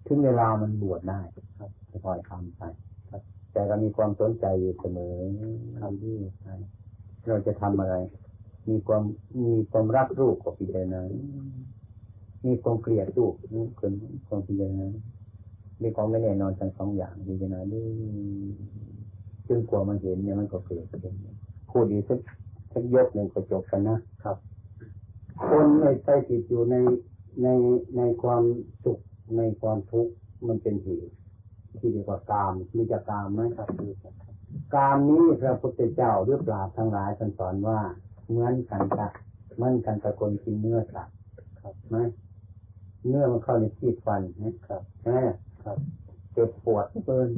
ถึงเวลามันบวชได้ครับจะปล่อยทำไปครับแต่ก็มีความสนใจอยู่เสมอทำที่ใช่เราจะทำอะไร มีความมีความรักลูกก็พิจารณา มีความเกลียดลูกนี่คือความพิจารณามีความไม่แน่นอนทั้งสองอย่างพิจารณาด้วยจนกว่ามันเห็นเนี่ยมันก็เกิดขึ้นพูดดีสักสักยกหนึ่งก็จบกันนะครับ คนไม่ไปติดอยู่ในในในความสุขในความทุกข์มันเป็นเหตุที่เรียกว่ากามมีจะกามไหมครับครับกามนี้พระพุทธเจ้าหรือปราชญ์ทั้งหลายท่านสอนว่าเหมือนกันกับเหมือนกันกับคนกินเนื้อสัตว์ครับไหม เนื้อมันเข้าในที่ฟันนะครับใช่ไหมครับเจ็บปวดเกิน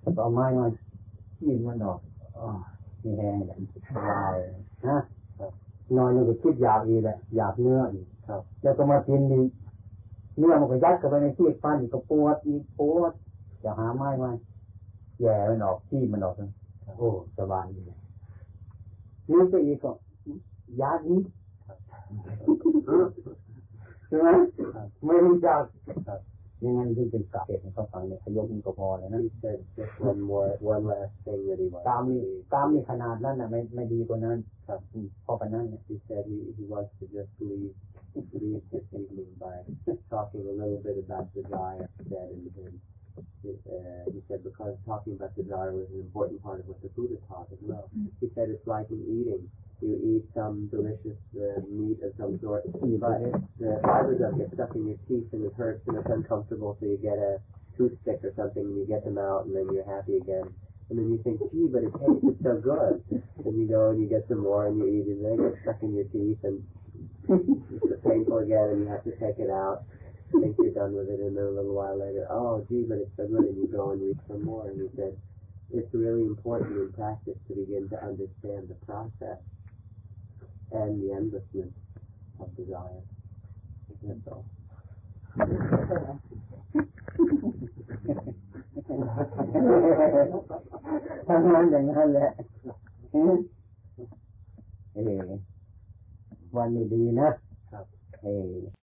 แล้วก็เอาไม้มาจิ้มันออกอ๋อมีแห้งแบบสบายนะนอนอยู่ก็คิดอยากอีกแหละอยากเนื้ออีกครับแล้วก็มากินอีกเนื้อมันก็ยัดเข้าไปในที่ฟันอีกก็ปวดอีกปวดจะหาไม้ม้แย่มันออกที่มันออกนะโอ้สบายเลยนี่ก็อีกก็ยาอีก ใช่ไหมไม่รู้จักยังไงถึงเป็นสาเหตุให้เขาฟังเนี่ยขยกมันก็พอเลยนะ He said just one more, one last thing that he ตาม wants มี to leave. ตามมีขนาดนั้นนะไม่ไม่ดีกว่านั้นครับอืมพอกันนั้นเนี่ย He said he, he wants to just leave, leave this evening by talking a little bit about desire that in him. He, uh, he said because talking about desire was an important part of what the Buddha taught as well. He said it's like in eating. You eat some delicious uh, meat of some sort, but the fibers of it get stuck in your teeth and it hurts and it's uncomfortable, so you get a toothpick or something and you get them out and then you're happy again. And then you think, gee, but it tasted so good. And you go and you get some more and you eat it and then it gets stuck in your teeth and it's painful again and you have to take it out. Think you're done with it and then a little while later, oh gee, but it's so good and you go and read some more and he said, it's really important in practice to begin to understand the process and the endlessness of desire. That's all. ทำงานอย่างนั้น